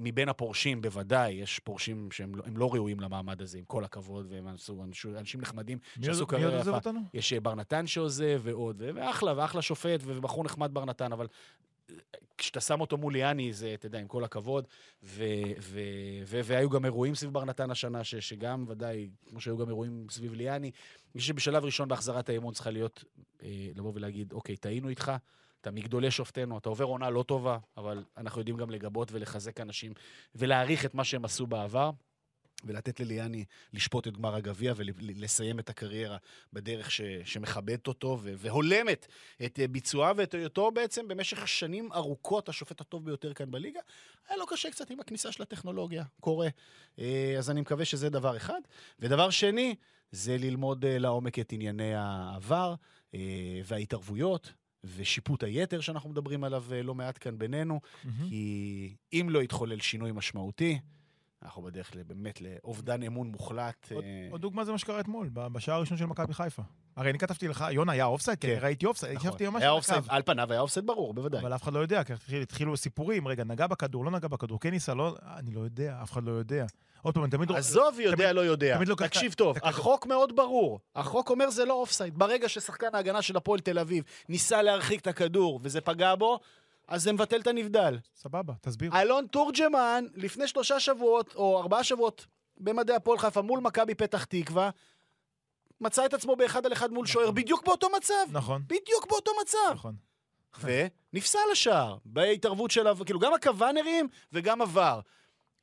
[SPEAKER 3] מבין הפורשים, בוודאי, יש פורשים שהם לא, לא ראויים למעמד הזה, עם כל הכבוד, והם עשו- אנשים, אנשים נחמדים שעשו
[SPEAKER 4] עוד- מי עוד
[SPEAKER 3] קריירה
[SPEAKER 4] עוזב
[SPEAKER 3] יפה.
[SPEAKER 4] אותנו?
[SPEAKER 3] יש אה, בר נתן שעוזב ועוד, ואחלה, ואחלה שופט, ובחור נחמד בר נתן, אבל אה, כשאתה שם אותו מול ליאני, זה, אתה יודע, עם כל הכבוד, ו- ו- ו- והיו גם אירועים סביב בר נתן השנה, ש- שגם ודאי, כמו שהיו גם אירועים סביב ליאני, אני חושב שבשלב ראשון בהחזרת האמון צריכה להיות, אה, לבוא ולהגיד, אוקיי, טעינו איתך, אתה מגדולי שופטינו, אתה עובר עונה לא טובה, אבל אנחנו יודעים גם לגבות ולחזק אנשים ולהעריך את מה שהם עשו בעבר. ולתת לליאני לשפוט את גמר הגביע ולסיים את הקריירה בדרך ש, שמכבדת אותו ו, והולמת את אה, ביצועה ואת היותו בעצם במשך שנים ארוכות השופט הטוב ביותר כאן בליגה. היה לו קשה קצת עם הכניסה של הטכנולוגיה, קורה. אה, אז אני מקווה שזה דבר אחד. ודבר שני, זה ללמוד אה, לעומק את ענייני העבר וההתערבויות. ושיפוט היתר שאנחנו מדברים עליו אה, לא מעט כאן בינינו,
[SPEAKER 4] מהמם.
[SPEAKER 3] כי אם לא יתחולל שינוי משמעותי, אנחנו בדרך באמת לאובדן אמון מוחלט.
[SPEAKER 4] עוד-
[SPEAKER 3] אה,
[SPEAKER 4] עוד דוגמה זה מה שקרה אתמול, ב- בשער הראשון של מכבי חיפה. הרי אני כתבתי לך, יונה, היה אופסייד?
[SPEAKER 3] כן.
[SPEAKER 4] אני ראיתי אופסייד,
[SPEAKER 3] נכון.
[SPEAKER 4] ישבתי ממש על הקו.
[SPEAKER 3] על פניו היה אופסייד ברור, בוודאי.
[SPEAKER 4] אבל אף אחד לא יודע, כי התחיל- התחילו סיפורים, רגע, נגע בכדור, לא נגע בכדור, כן ניסה, לא... אני לא יודע, אף אחד לא יודע. עוד פעם, אני תמיד...
[SPEAKER 3] עזוב, יודע,
[SPEAKER 4] תמיד-
[SPEAKER 3] לא יודע.
[SPEAKER 4] תמיד לוקח את
[SPEAKER 3] תקשיב טוב. החוק מאוד ברור. החוק אומר זה לא אופסייד. ברגע ששחקן ההגנה של הפועל תל אביב ניסה להרחיק את הכדור וזה פגע בו, אז זה מבטל את הנבדל.
[SPEAKER 4] סבבה, תסביר.
[SPEAKER 3] אלון תורג'מן, לפני שלושה שבועות, או ארבעה שבועות, במדעי הפועל חיפה מול מכבי פתח תקווה, מצא את עצמו באחד על אחד מול שוער, בדיוק באותו מצב.
[SPEAKER 4] נכון,
[SPEAKER 3] בדיוק באותו מצב.
[SPEAKER 4] נכון.
[SPEAKER 3] ונפסל השער, בהתערבות של, כאילו גם הקוונרים וגם עבר.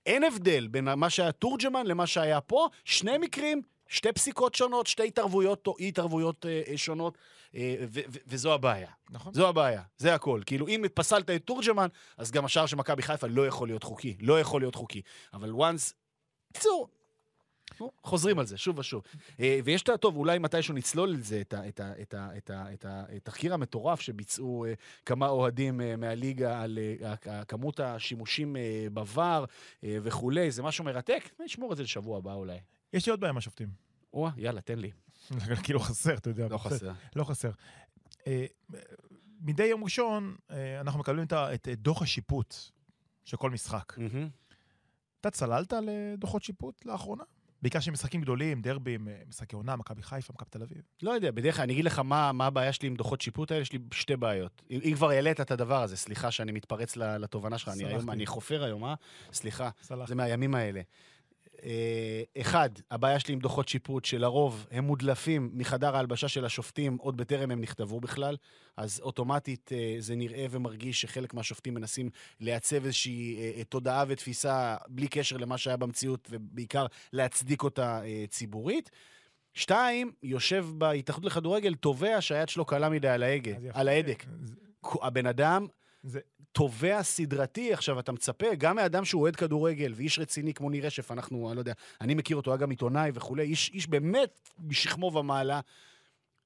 [SPEAKER 3] אין הבדל בין מה שהיה תורג'מן למה שהיה פה, שני מקרים, שתי פסיקות שונות, שתי התערבויות, אי התערבויות אה, אה, שונות, אה, ו- ו- וזו הבעיה.
[SPEAKER 4] נכון.
[SPEAKER 3] זו הבעיה, זה הכל. כאילו, אם פסלת את תורג'מן, אז גם השער של מכבי חיפה לא יכול להיות חוקי. לא יכול להיות חוקי. אבל once... בקיצור, נו, חוזרים על זה, שוב ושוב. אה, ויש את ה... טוב, אולי מתישהו נצלול את זה, את התחקיר המטורף שביצעו אה, כמה אוהדים אה, מהליגה על כמות השימושים בVAR וכולי, זה משהו מרתק. נשמור את זה לשבוע הבא אולי.
[SPEAKER 4] יש לי עוד בעיה עם השופטים.
[SPEAKER 3] או, יאללה, תן לי. [LAUGHS]
[SPEAKER 4] כאילו חסר, אתה יודע.
[SPEAKER 3] לא חסר.
[SPEAKER 4] לא חסר. מדי יום ראשון אנחנו מקבלים את דוח השיפוט של כל משחק. אתה צללת לדוחות שיפוט לאחרונה? בעיקר של משחקים גדולים, דרבים, אה, משחקי עונה, מכבי חיפה, מכבי תל אביב.
[SPEAKER 3] לא יודע, בדרך כלל, אני אגיד לך מה, מה הבעיה שלי עם דוחות שיפוט האלה, יש לי שתי בעיות. אם, אם כבר העלית את הדבר הזה, סליחה שאני מתפרץ לתובנה שלך, אני
[SPEAKER 4] סלחתי.
[SPEAKER 3] היום, אני חופר היום, אה? סליחה.
[SPEAKER 4] סלח.
[SPEAKER 3] זה מהימים האלה. אה, אחד, הבעיה שלי עם דוחות שיפוט, שלרוב הם מודלפים מחדר ההלבשה של השופטים עוד בטרם הם נכתבו בכלל, אז אוטומטית אה, זה נראה ומרגיש שחלק מהשופטים מנסים לייצב איזושהי אה, תודעה ותפיסה בלי קשר למה שהיה במציאות, ובעיקר להצדיק אותה ציבורית. שתיים, יושב בהתאחדות לכדורגל תובע שהיד שלו קלה מדי על ההגה. על ההדק. הבן אדם
[SPEAKER 4] זה-
[SPEAKER 3] תובע סדרתי, עכשיו, אתה מצפה, גם מאדם שהוא אוהד כדורגל ואיש רציני כמו ניר רשף, אנחנו, אני לא יודע, אני מכיר אותו, היה גם עיתונאי וכולי, איש, איש באמת משכמו ומעלה.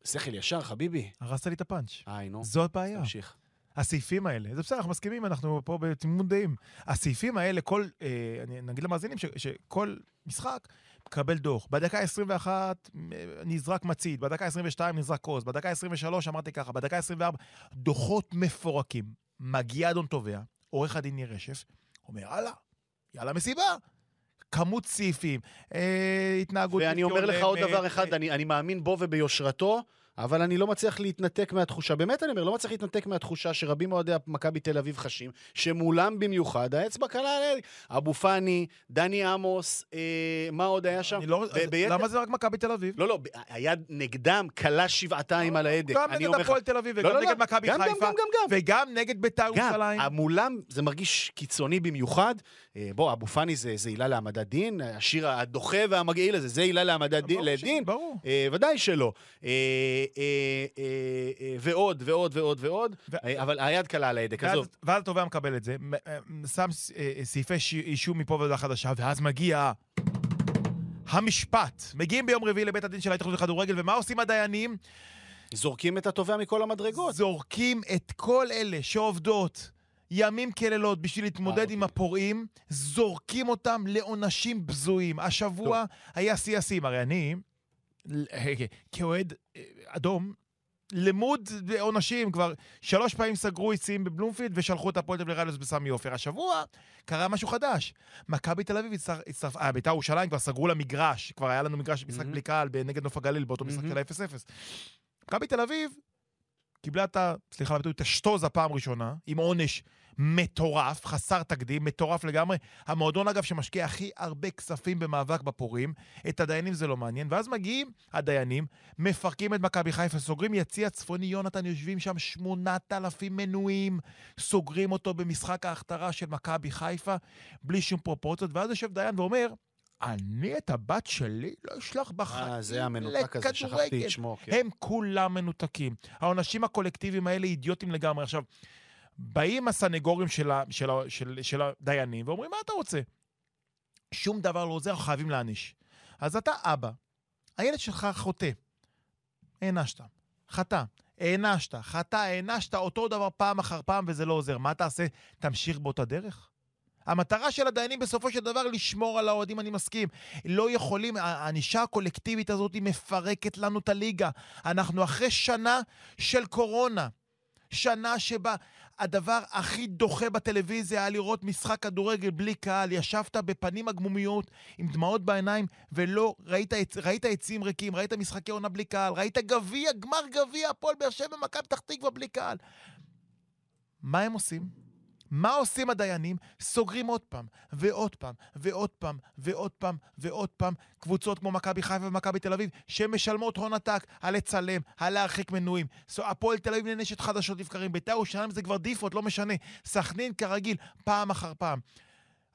[SPEAKER 3] שכל ישר, חביבי.
[SPEAKER 4] הרסת לי את הפאנץ'.
[SPEAKER 3] היי, נו,
[SPEAKER 4] זו הבעיה.
[SPEAKER 3] תמשיך.
[SPEAKER 4] הסעיפים האלה, זה בסדר, אנחנו מסכימים, אנחנו פה בתמימות דעים. הסעיפים האלה, כל, אה, אני נגיד למאזינים, ש, שכל משחק מקבל דוח. בדקה 21 אה, נזרק מצית, בדקה 22 נזרק כוס, בדקה 23 אמרתי ככה, בדקה 24, דוחות מפורקים. מגיע אדון תובע, עורך הדין ניר רשף, אומר, הלאה, יאללה מסיבה. כמות סעיפים, אה, התנהגות...
[SPEAKER 3] ואני אומר לך עוד דבר אחד, אני, אני מאמין בו וביושרתו, אבל אני לא מצליח להתנתק מהתחושה, באמת אני אומר, לא מצליח להתנתק מהתחושה שרבים מאוהדי מכבי תל אביב חשים, שמולם במיוחד האצבע קלה על. אבו פאני, דני עמוס, אה, מה עוד היה שם?
[SPEAKER 4] לא,
[SPEAKER 3] ב- ביתר-
[SPEAKER 4] למה זה רק מכבי תל אביב?
[SPEAKER 3] לא, לא, היד נגדם קלה שבעתיים על ההדק.
[SPEAKER 4] גם נגד הפועל תל אביב,
[SPEAKER 3] לא,
[SPEAKER 4] וגם
[SPEAKER 3] לא,
[SPEAKER 4] נגד
[SPEAKER 3] לא,
[SPEAKER 4] מכבי
[SPEAKER 3] גם, גם,
[SPEAKER 4] חיפה,
[SPEAKER 3] גם, גם, גם.
[SPEAKER 4] וגם נגד ביתר
[SPEAKER 3] גם,
[SPEAKER 4] ירושלים.
[SPEAKER 3] מולם זה מרגיש קיצוני במיוחד. אה, בוא, אבו פאני זה, עילה להעמדת דין, השיר הדוחה והמגעיל הזה, זה עילה להעמדת דין,
[SPEAKER 4] ברור.
[SPEAKER 3] אה, ודאי שלא. אה, אה, אה, ועוד, ועוד, ועוד, ועוד. אבל היד קלה על ההדק, עזוב.
[SPEAKER 4] ואז התובע מקבל את זה, שם סעיפי אישום מפה ועד חדשה, ואז מגיע המשפט. מגיעים ביום רביעי לבית הדין של ההתאחדות לכדורגל, ומה עושים הדיינים?
[SPEAKER 3] זורקים את התובע מכל המדרגות.
[SPEAKER 4] זורקים את כל אלה שעובדות ימים כלילות בשביל להתמודד עם הפורעים, זורקים אותם לעונשים בזויים. השבוע היה שיא השיאים. הרי אני, כאוהד אה, אדום, למוד עונשים, כבר שלוש פעמים סגרו יציאים בבלומפילד ושלחו את הפועל תל אביב בסמי עופר. השבוע קרה משהו חדש. מכבי תל אביב הצטרפה, אה, בית"ר ירושלים כבר סגרו לה מגרש, כבר היה לנו מגרש משחק. בלי קהל נגד נוף הגליל באותו משחק. של ה-0-0. מכבי תל אביב קיבלה את ה... סליחה על הביטוי, את השטוזה פעם ראשונה, עם עונש מטורף, חסר תקדים, מטורף לגמרי. המועדון, אגב, שמשקיע הכי הרבה כספים במאבק בפורעים, את הדיינים זה לא מעניין. ואז מגיעים הדיינים, מפרקים את מכבי חיפה, סוגרים יציע צפוני יונתן, יושבים שם 8,000 מנויים, סוגרים אותו במשחק ההכתרה של מכבי חיפה, בלי שום פרופורציות, ואז יושב דיין ואומר, אני את הבת שלי לא אשלח בחיים
[SPEAKER 3] אה, זה המנותק הזה, שכחתי
[SPEAKER 4] לכדורגל."
[SPEAKER 3] את שמו. כן.
[SPEAKER 4] הם כולם מנותקים. העונשים הקולקטיביים האלה אידיוטים לגמרי. עכשיו, באים הסנגורים של, ה, של, ה, של, של הדיינים ואומרים, מה אתה רוצה? שום דבר לא עוזר, חייבים להעניש. אז אתה אבא, הילד שלך חוטא, הענשת, חטא, הענשת, חטא, הענשת, אותו דבר פעם אחר פעם וזה לא עוזר. מה תעשה? תמשיך באותה דרך? המטרה של הדיינים בסופו של דבר לשמור על האוהדים, אני מסכים. לא יכולים, הענישה הקולקטיבית הזאת היא מפרקת לנו את הליגה. אנחנו אחרי שנה של קורונה. שנה שבה הדבר הכי דוחה בטלוויזיה היה לראות משחק כדורגל בלי קהל. ישבת בפנים הגמומיות עם דמעות בעיניים ולא ראית, ראית עצים ריקים, ראית משחקי עונה בלי קהל, ראית גביע, גמר גביע, הפועל באר שבע, מכבי פתח תקווה בלי קהל. מה הם עושים? מה עושים הדיינים? סוגרים עוד פעם, ועוד פעם, ועוד פעם, ועוד פעם, ועוד פעם, קבוצות כמו מכבי חיפה ומכבי תל אביב, שמשלמות הון עתק על לצלם, על להרחיק מנויים. הפועל תל אביב נענשת חדשות לבקרים, בית"ר ירושלים זה כבר דיפות, לא משנה. סכנין כרגיל, פעם אחר פעם.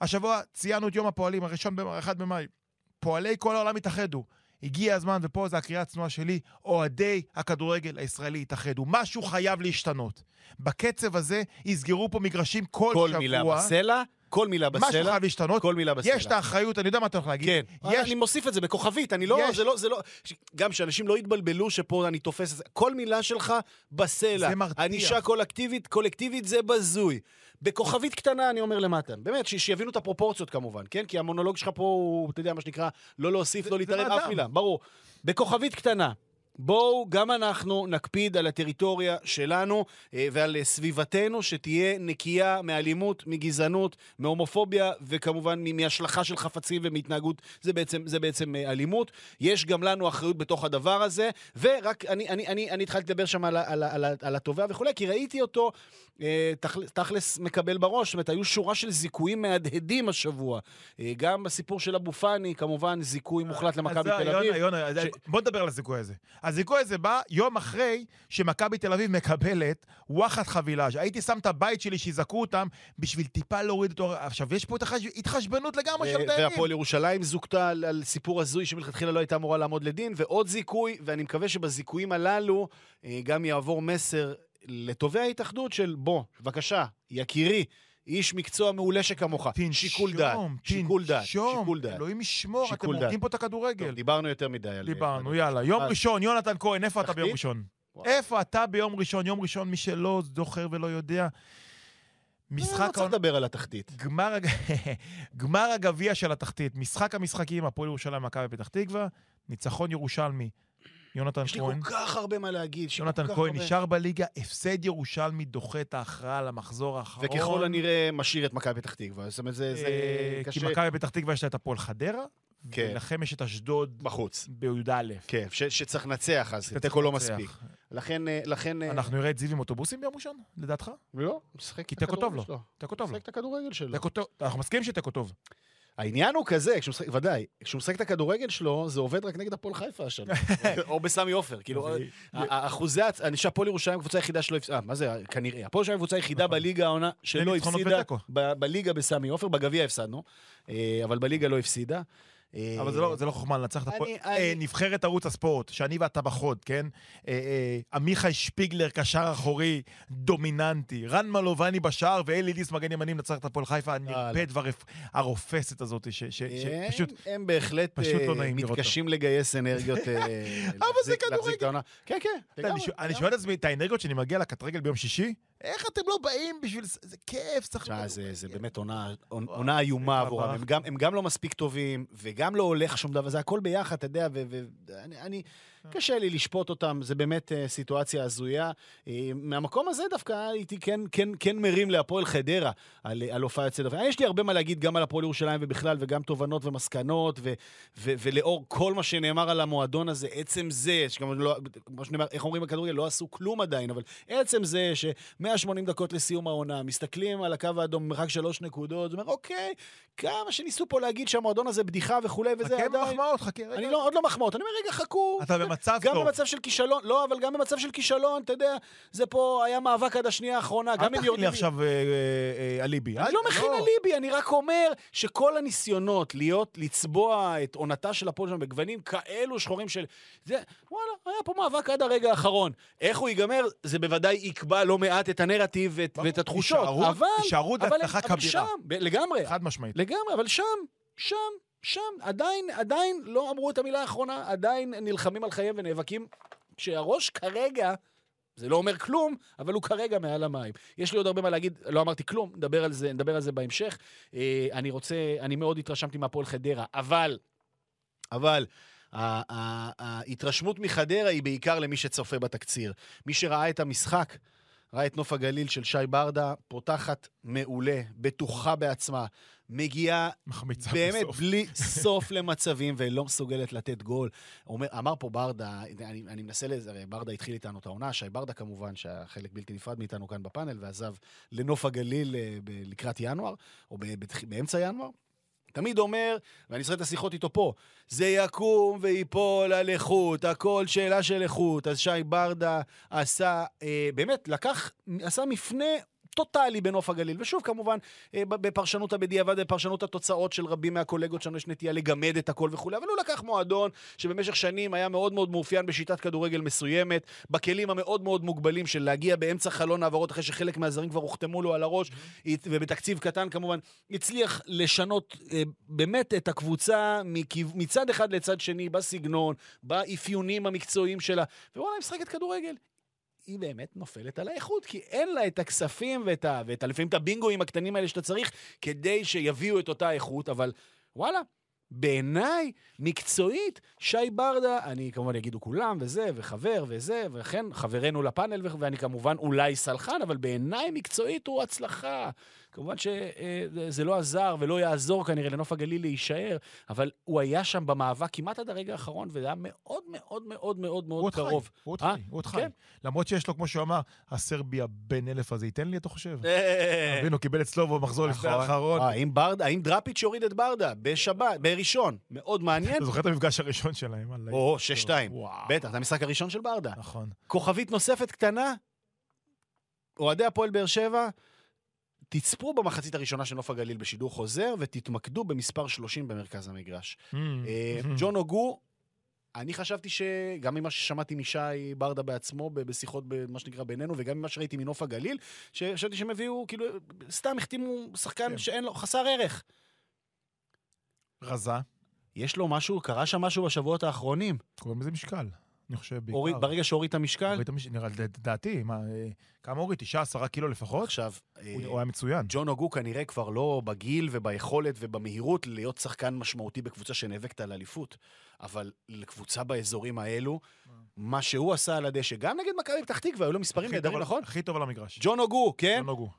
[SPEAKER 4] השבוע ציינו את יום הפועלים, הראשון, ב- אחד במאי. פועלי כל העולם התאחדו. הגיע הזמן, ופה זו הקריאה הצנועה שלי, אוהדי הכדורגל הישראלי התאחדו. משהו חייב להשתנות. בקצב הזה יסגרו פה מגרשים כל,
[SPEAKER 3] כל
[SPEAKER 4] שבוע.
[SPEAKER 3] מילה בסלע, כל מילה
[SPEAKER 4] משהו
[SPEAKER 3] בסלע.
[SPEAKER 4] חייב להשתנות.
[SPEAKER 3] כל מילה בסלע.
[SPEAKER 4] יש את האחריות, אני יודע מה אתה הולך להגיד.
[SPEAKER 3] כן,
[SPEAKER 4] יש
[SPEAKER 3] אני מוסיף את זה בכוכבית, אני לא,
[SPEAKER 4] יש.
[SPEAKER 3] זה לא, זה לא, ש- גם שאנשים לא יתבלבלו שפה אני תופס את זה, כל מילה שלך בסלע.
[SPEAKER 4] זה מרתיח.
[SPEAKER 3] ענישה קולקטיבית, קולקטיבית זה בזוי. בכוכבית קטנה אני אומר למטה, באמת, ש- שיבינו את הפרופורציות כמובן, כן? כי המונולוג שלך פה הוא, אתה יודע, מה שנקרא, לא להוסיף,
[SPEAKER 4] זה-
[SPEAKER 3] לא
[SPEAKER 4] זה
[SPEAKER 3] להתערב
[SPEAKER 4] מאדם.
[SPEAKER 3] אף מילה, ברור. בכוכבית קטנה. בואו, גם אנחנו נקפיד על הטריטוריה שלנו אה, ועל סביבתנו, שתהיה נקייה מאלימות, מגזענות, מהומופוביה, וכמובן מהשלכה של חפצים ומהתנהגות, זה בעצם, זה בעצם אה, אלימות. יש גם לנו אחריות בתוך הדבר הזה, ורק אני, אני, אני, אני התחלתי לדבר שם על, על, על, ה- על התובע וכולי, כי ראיתי אותו אה, תכלס, תכלס מקבל בראש, זאת אומרת, היו שורה של זיכויים מהדהדים השבוע. גם בסיפור של אבו פאני, כמובן, זיכוי מוחלט למכבי תל
[SPEAKER 4] יונה,
[SPEAKER 3] אביב.
[SPEAKER 4] יונה, אז
[SPEAKER 3] ש-
[SPEAKER 4] בוא נדבר על הזיכוי הזה. הזיכוי הזה בא יום אחרי שמכבי תל אביב מקבלת וואחד חבילאז'. הייתי שם את הבית שלי שיזכו אותם בשביל טיפה להוריד אותו. עכשיו, יש פה התחש- התחשבנות לגמרי של
[SPEAKER 3] ו-
[SPEAKER 4] דיינים.
[SPEAKER 3] והפועל ירושלים זוכתה על, על סיפור הזוי שמלכתחילה לא הייתה אמורה לעמוד לדין, ועוד זיכוי, ואני מקווה שבזיכויים הללו אה, גם יעבור מסר לתובעי ההתאחדות של בוא, בבקשה, יקירי, איש מקצוע מעולה שכמוך. שיקול דעת, שיקול דעת,
[SPEAKER 4] תנשום,
[SPEAKER 3] שיקול דעת.
[SPEAKER 4] אלוהים ישמור, אתם הורגים. פה את הכדורגל.
[SPEAKER 3] טוב, דיברנו יותר מדי על...
[SPEAKER 4] דיברנו,
[SPEAKER 3] על-
[SPEAKER 4] יאללה. יום
[SPEAKER 3] אז-
[SPEAKER 4] ראשון, יונתן כהן, איפה אתה? ביום ראשון? איפה אתה ביום ראשון? יום ראשון, מי שלא זוכר ולא יודע,
[SPEAKER 3] לא
[SPEAKER 4] משחק
[SPEAKER 3] צריך
[SPEAKER 4] העונה...
[SPEAKER 3] לדבר על התחתית. [LAUGHS]
[SPEAKER 4] גמר הגביע של התחתית, משחק המשחקים, הפועל ירושלים, מכבי פתח תקווה, ניצחון ירושלמי, יונתן
[SPEAKER 3] יש לי
[SPEAKER 4] כהן.
[SPEAKER 3] כל כך הרבה מה להגיד.
[SPEAKER 4] יונתן כהן
[SPEAKER 3] הרבה-
[SPEAKER 4] נשאר בליגה, הפסד ירושלמי דוחה את ההכרעה למחזור האחרון.
[SPEAKER 3] וככל הנראה משאיר את מכבי פתח תקווה. זאת אומרת, זה זה
[SPEAKER 4] אה,
[SPEAKER 3] קשה.
[SPEAKER 4] כי מכבי פתח תקווה יש לה את הפועל חדרה,
[SPEAKER 3] כן.
[SPEAKER 4] ולכם יש את אשדוד
[SPEAKER 3] בחוץ.
[SPEAKER 4] בי"א.
[SPEAKER 3] כן, ש- שצריך לנצח אז, תיקו לא מספיק. לכן, אה, לכן... אה,
[SPEAKER 4] אנחנו נראה את זיו עם אוטובוסים ביום ראשון, לדעתך?
[SPEAKER 3] לא, משחק
[SPEAKER 4] כי
[SPEAKER 3] את
[SPEAKER 4] תיקו טוב
[SPEAKER 3] הכדורגל
[SPEAKER 4] לו.
[SPEAKER 3] שלו.
[SPEAKER 4] תיקו טוב לו.
[SPEAKER 3] משחק את הכדורגל שלו.
[SPEAKER 4] אנחנו מסכימים שתיקו טוב.
[SPEAKER 3] העניין הוא כזה, כשהוא משחק, ודאי, כשהוא משחק את הכדורגל שלו, זה עובד רק נגד הפועל חיפה השנה. [LAUGHS] או בסמי עופר. כאילו, האחוזי, הצ- אני חושב הפועל ירושלים הקבוצה היחידה שלא הפסידה, מה זה, כנראה. הפועל ירושלים הקבוצה היחידה
[SPEAKER 4] נכון.
[SPEAKER 3] בליגה העונה שלא הפסידה, בליגה בסמי עופר, בגביע הפסדנו, אה, אבל בליגה לא הפסידה. אה,
[SPEAKER 4] אבל זה לא, זה לא חוכמה לנצח את הפועל.
[SPEAKER 3] אני-
[SPEAKER 4] אה, נבחרת ערוץ הספורט, שאני ואתה בחוד, כן? אה, אה, עמיחי שפיגלר, קשר אחורי, דומיננטי. רן מלובני בשער ואלי ליס מגן ימני מנצח את הפועל חיפה, הנרפד והרופסת הזאת, ש- ש-
[SPEAKER 3] הם-
[SPEAKER 4] שפשוט...
[SPEAKER 3] הם בהחלט
[SPEAKER 4] פשוט לא
[SPEAKER 3] אה,
[SPEAKER 4] נעים לראות
[SPEAKER 3] מתקשים לגייס אנרגיות. [LAUGHS] אה,
[SPEAKER 4] זה
[SPEAKER 3] להחזיק-
[SPEAKER 4] כדורגל.
[SPEAKER 3] כן, כן.
[SPEAKER 4] אני. שואל את עצמי, את האנרגיות שאני מגיע לקטרגל ביום שישי, איך אתם לא באים בשביל... זה כיף, צריך...
[SPEAKER 3] תשמע, זה, זה באמת עונה, עונה איומה עבורם. הם גם, הם גם לא מספיק טובים, וגם לא הולך שום דבר, זה הכל ביחד, אתה יודע, ואני... אני, קשה לי לשפוט אותם, זה באמת uh, סיטואציה הזויה. Uh, מהמקום הזה דווקא הייתי כן, כן, כן מרים להפועל חדרה על, על הופעה יוצאת דופן. יש לי הרבה מה להגיד גם על הפועל ירושלים ובכלל, וגם תובנות ומסקנות, ו, ו, ולאור כל מה שנאמר על המועדון הזה, עצם זה, שגם לא, כמו שנאמר, איך אומרים בכדורגל, לא עשו כלום עדיין, אבל עצם זה ש-180 דקות לסיום העונה, מסתכלים על הקו האדום במרחק שלוש נקודות, זאת אומרת, אוקיי, כמה שניסו פה להגיד שהמועדון הזה בדיחה וכולי, וזה
[SPEAKER 4] חכה
[SPEAKER 3] עדיין...
[SPEAKER 4] במחמאות, חכה רגע.
[SPEAKER 3] אני לא, עוד לא מחמאות, אני אומר, רגע, חכו.
[SPEAKER 4] אתה במצב
[SPEAKER 3] גם
[SPEAKER 4] טוב.
[SPEAKER 3] במצב של כישלון, לא, אבל גם במצב של כישלון, אתה יודע, זה פה היה מאבק עד השנייה האחרונה, גם
[SPEAKER 4] אל
[SPEAKER 3] אם
[SPEAKER 4] תכין
[SPEAKER 3] יורדים...
[SPEAKER 4] לי עכשיו אה, אה, אליבי.
[SPEAKER 3] אני
[SPEAKER 4] אל-
[SPEAKER 3] לא מכין אליבי, אני רק אומר שכל הניסיונות להיות, לצבוע את עונתה של הפועל שם בגוונים כאלו שחורים של... זה, וואלה, היה פה מאבק עד הרגע האחרון. איך הוא ייגמר, זה בוודאי יקבע לא מעט את הנרטיב ואת, ואת התחושות.
[SPEAKER 4] הישארות-
[SPEAKER 3] אבל...
[SPEAKER 4] הישארות והצלחה
[SPEAKER 3] אבל
[SPEAKER 4] כבירה.
[SPEAKER 3] לגמרי.
[SPEAKER 4] חד משמעית.
[SPEAKER 3] לגמרי, אבל שם, שם, שם, עדיין, עדיין לא אמרו את המילה האחרונה, עדיין נלחמים על חייהם ונאבקים, כשהראש כרגע, זה לא אומר כלום, אבל הוא כרגע מעל המים. יש לי עוד הרבה מה להגיד, לא אמרתי כלום, נדבר על זה, נדבר על זה בהמשך. אה, אני רוצה, אני מאוד התרשמתי מהפועל חדרה, אבל, אבל, ההתרשמות מחדרה היא בעיקר למי שצופה בתקציר. מי שראה את המשחק, ראה את נוף הגליל של שי ברדה, פותחת מעולה, בטוחה בעצמה, מגיעה
[SPEAKER 4] מחמיצה
[SPEAKER 3] באמת
[SPEAKER 4] בסוף.
[SPEAKER 3] בלי [LAUGHS] סוף למצבים ולא מסוגלת לתת גול. אומר, אמר פה ברדה, אני, אני מנסה לזה, הרי ברדה התחיל איתנו את העונה, שי ברדה כמובן, שהיה חלק בלתי נפרד מאיתנו כאן בפאנל, ועזב לנוף הגליל אה, לקראת ינואר, או באמצע ינואר. תמיד אומר, ואני זוכר את השיחות איתו פה, זה יקום ויפול על איכות, הכל שאלה של איכות. אז שי ברדה עשה, אה, באמת, לקח, עשה מפנה טוטאלי בנוף הגליל. ושוב, כמובן, אה, בפרשנות הבדיעבד, בפרשנות התוצאות של רבים מהקולגות שלנו, יש נטייה לגמד את הכל וכולי, אבל הוא לקח מועדון שבמשך שנים היה מאוד מאוד מאופיין בשיטת כדורגל מסוימת, בכלים המאוד מאוד מוגבלים של להגיע באמצע חלון העברות, אחרי שחלק מהזרים כבר הוחתמו לו על הראש, ובתקציב קטן כמובן, הצליח לשנות אה, באמת את הקבוצה מצד אחד לצד שני, בסגנון, באפיונים המקצועיים שלה, ווואלה, היא משחקת כדורגל. היא באמת נופלת על האיכות, כי אין לה את הכספים ואת, ה, ואת ה, לפעמים את הבינגואים הקטנים האלה שאתה צריך כדי שיביאו את אותה איכות, אבל וואלה, בעיניי, מקצועית, שי ברדה, אני כמובן יגידו כולם, וזה, וחבר, וזה, וכן, חברנו לפאנל, ואני כמובן אולי סלחן, אבל בעיניי מקצועית הוא הצלחה. כמובן שזה לא עזר ולא יעזור כנראה לנוף הגליל להישאר, אבל הוא היה שם במאבק כמעט עד הרגע האחרון, וזה היה מאוד מאוד מאוד מאוד מאוד קרוב.
[SPEAKER 4] הוא עוד
[SPEAKER 3] אה?
[SPEAKER 4] חי, הוא עוד חי.
[SPEAKER 3] כן.
[SPEAKER 4] למרות שיש לו, כמו שהוא אמר, הסרביה בן אלף הזה ייתן לי, אתה חושב?
[SPEAKER 3] אה,
[SPEAKER 4] תבין, הוא קיבל אצלו במחזור לפני
[SPEAKER 3] נכון.
[SPEAKER 4] האחרון.
[SPEAKER 3] אה, האם דראפיץ' הוריד את ברדה בשבת, בראשון? מאוד מעניין.
[SPEAKER 4] אתה זוכר את המפגש הראשון שלהם?
[SPEAKER 3] או, שש שתיים.
[SPEAKER 4] וואו.
[SPEAKER 3] בטח, זה המשחק הראשון של ברדה.
[SPEAKER 4] נכון.
[SPEAKER 3] כוכבית נוספת קטנה, אוהדי הפועל באר שבע, תצפו במחצית הראשונה של נוף הגליל בשידור חוזר, ותתמקדו במספר 30 במרכז המגרש.
[SPEAKER 4] Mm.
[SPEAKER 3] אה, ג'ון אוגו, אני חשבתי שגם ממה ששמעתי משי ברדה בעצמו בשיחות, מה שנקרא, בינינו, וגם ממה שראיתי מנוף הגליל, שחשבתי שהם הביאו, כאילו, סתם החתימו שחקן
[SPEAKER 4] כן.
[SPEAKER 3] שאין לו, חסר ערך.
[SPEAKER 4] רזה,
[SPEAKER 3] יש לו משהו, קרה שם משהו בשבועות האחרונים.
[SPEAKER 4] קוראים לזה משקל. אני חושב בעיקר.
[SPEAKER 3] הוריד, ברגע שהוריד את המשקל,
[SPEAKER 4] הוריד את המש- נראה, לדעתי, מה, אה, כמה הוריד? תשעה, עשרה קילו לפחות?
[SPEAKER 3] עכשיו, אה,
[SPEAKER 4] הוא הוא היה מצוין.
[SPEAKER 3] ג'ון אוגו כנראה כבר לא בגיל וביכולת ובמהירות להיות שחקן משמעותי בקבוצה שנאבקת על אליפות, אבל לקבוצה באזורים האלו, מה שהוא עשה על הדשא, גם נגד מכבי פתח תקווה, היו לו מספרים נהדרים, נכון?
[SPEAKER 4] הכי טוב על המגרש.
[SPEAKER 3] ג'ון אוגו, כן?
[SPEAKER 4] ג'ון אוגו.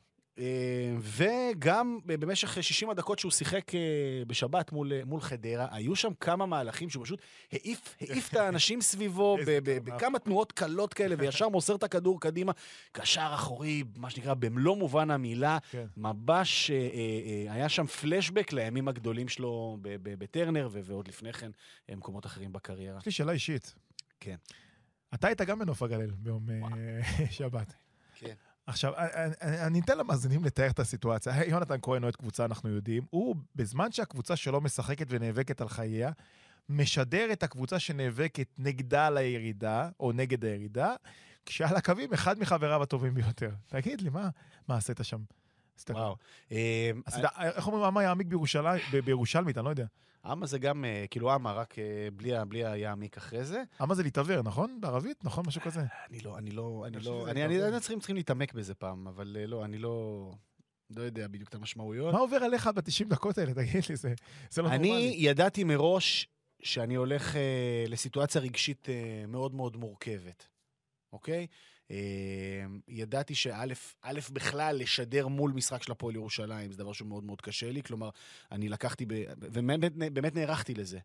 [SPEAKER 3] וגם במשך 60 הדקות שהוא שיחק אה, בשבת מול, אה, מול חדרה, היו שם כמה מהלכים שהוא פשוט העיף, העיף את [LAUGHS] האנשים סביבו. בכמה תנועות קלות כאלה, וישר מוסר את הכדור קדימה. קשר אחורי, מה שנקרא, במלוא מובן המילה.
[SPEAKER 4] כן.
[SPEAKER 3] ממש אה, היה שם פלשבק לימים הגדולים שלו בטרנר, ועוד לפני כן אה, מקומות אחרים בקריירה.
[SPEAKER 4] יש לי שאלה אישית.
[SPEAKER 3] כן.
[SPEAKER 4] אתה היית גם בנוף הגליל ביום [LAUGHS] שבת.
[SPEAKER 3] כן.
[SPEAKER 4] עכשיו, אני- אני אתן למאזינים לתאר את הסיטואציה. יונתן כהן אוהד קבוצה, אנחנו יודעים. הוא, בזמן שהקבוצה שלו משחקת ונאבקת על חייה, משדר את הקבוצה שנאבקת נגדה על הירידה, או נגד הירידה, כשעל הקווים אחד מחבריו הטובים ביותר. תגיד לי, מה, מה עשית שם?
[SPEAKER 3] וואו. אה,
[SPEAKER 4] עשית- איך אומרים, אמה יעמיק בירושלמית, אני לא יודע.
[SPEAKER 3] אמה זה גם, אה, כאילו אמה, רק אה, בלי בלי היעמיק אחרי זה.
[SPEAKER 4] אמה זה להתעוור, נכון? בערבית? נכון? משהו כזה.
[SPEAKER 3] אני לא, אני לא, אני
[SPEAKER 4] אני
[SPEAKER 3] לא, אני, אני,
[SPEAKER 4] זה.
[SPEAKER 3] אני צריכים, צריכים להתעמק בזה פעם, אבל אה, לא, אני לא, לא יודע בדיוק את המשמעויות.
[SPEAKER 4] מה עובר עליך ב-90 דקות האלה? תגיד לי, זה זה לא
[SPEAKER 3] אני
[SPEAKER 4] נורמלי.
[SPEAKER 3] ידעתי מראש שאני הולך אה, לסיטואציה רגשית אה, מאוד מאוד מורכבת, אוקיי? אה, ידעתי שא', בכלל לשדר מול משחק של הפועל ירושלים זה דבר שהוא מאוד מאוד קשה לי, כלומר, אני לקחתי, ב, ובאמת באמת נערכתי לזה.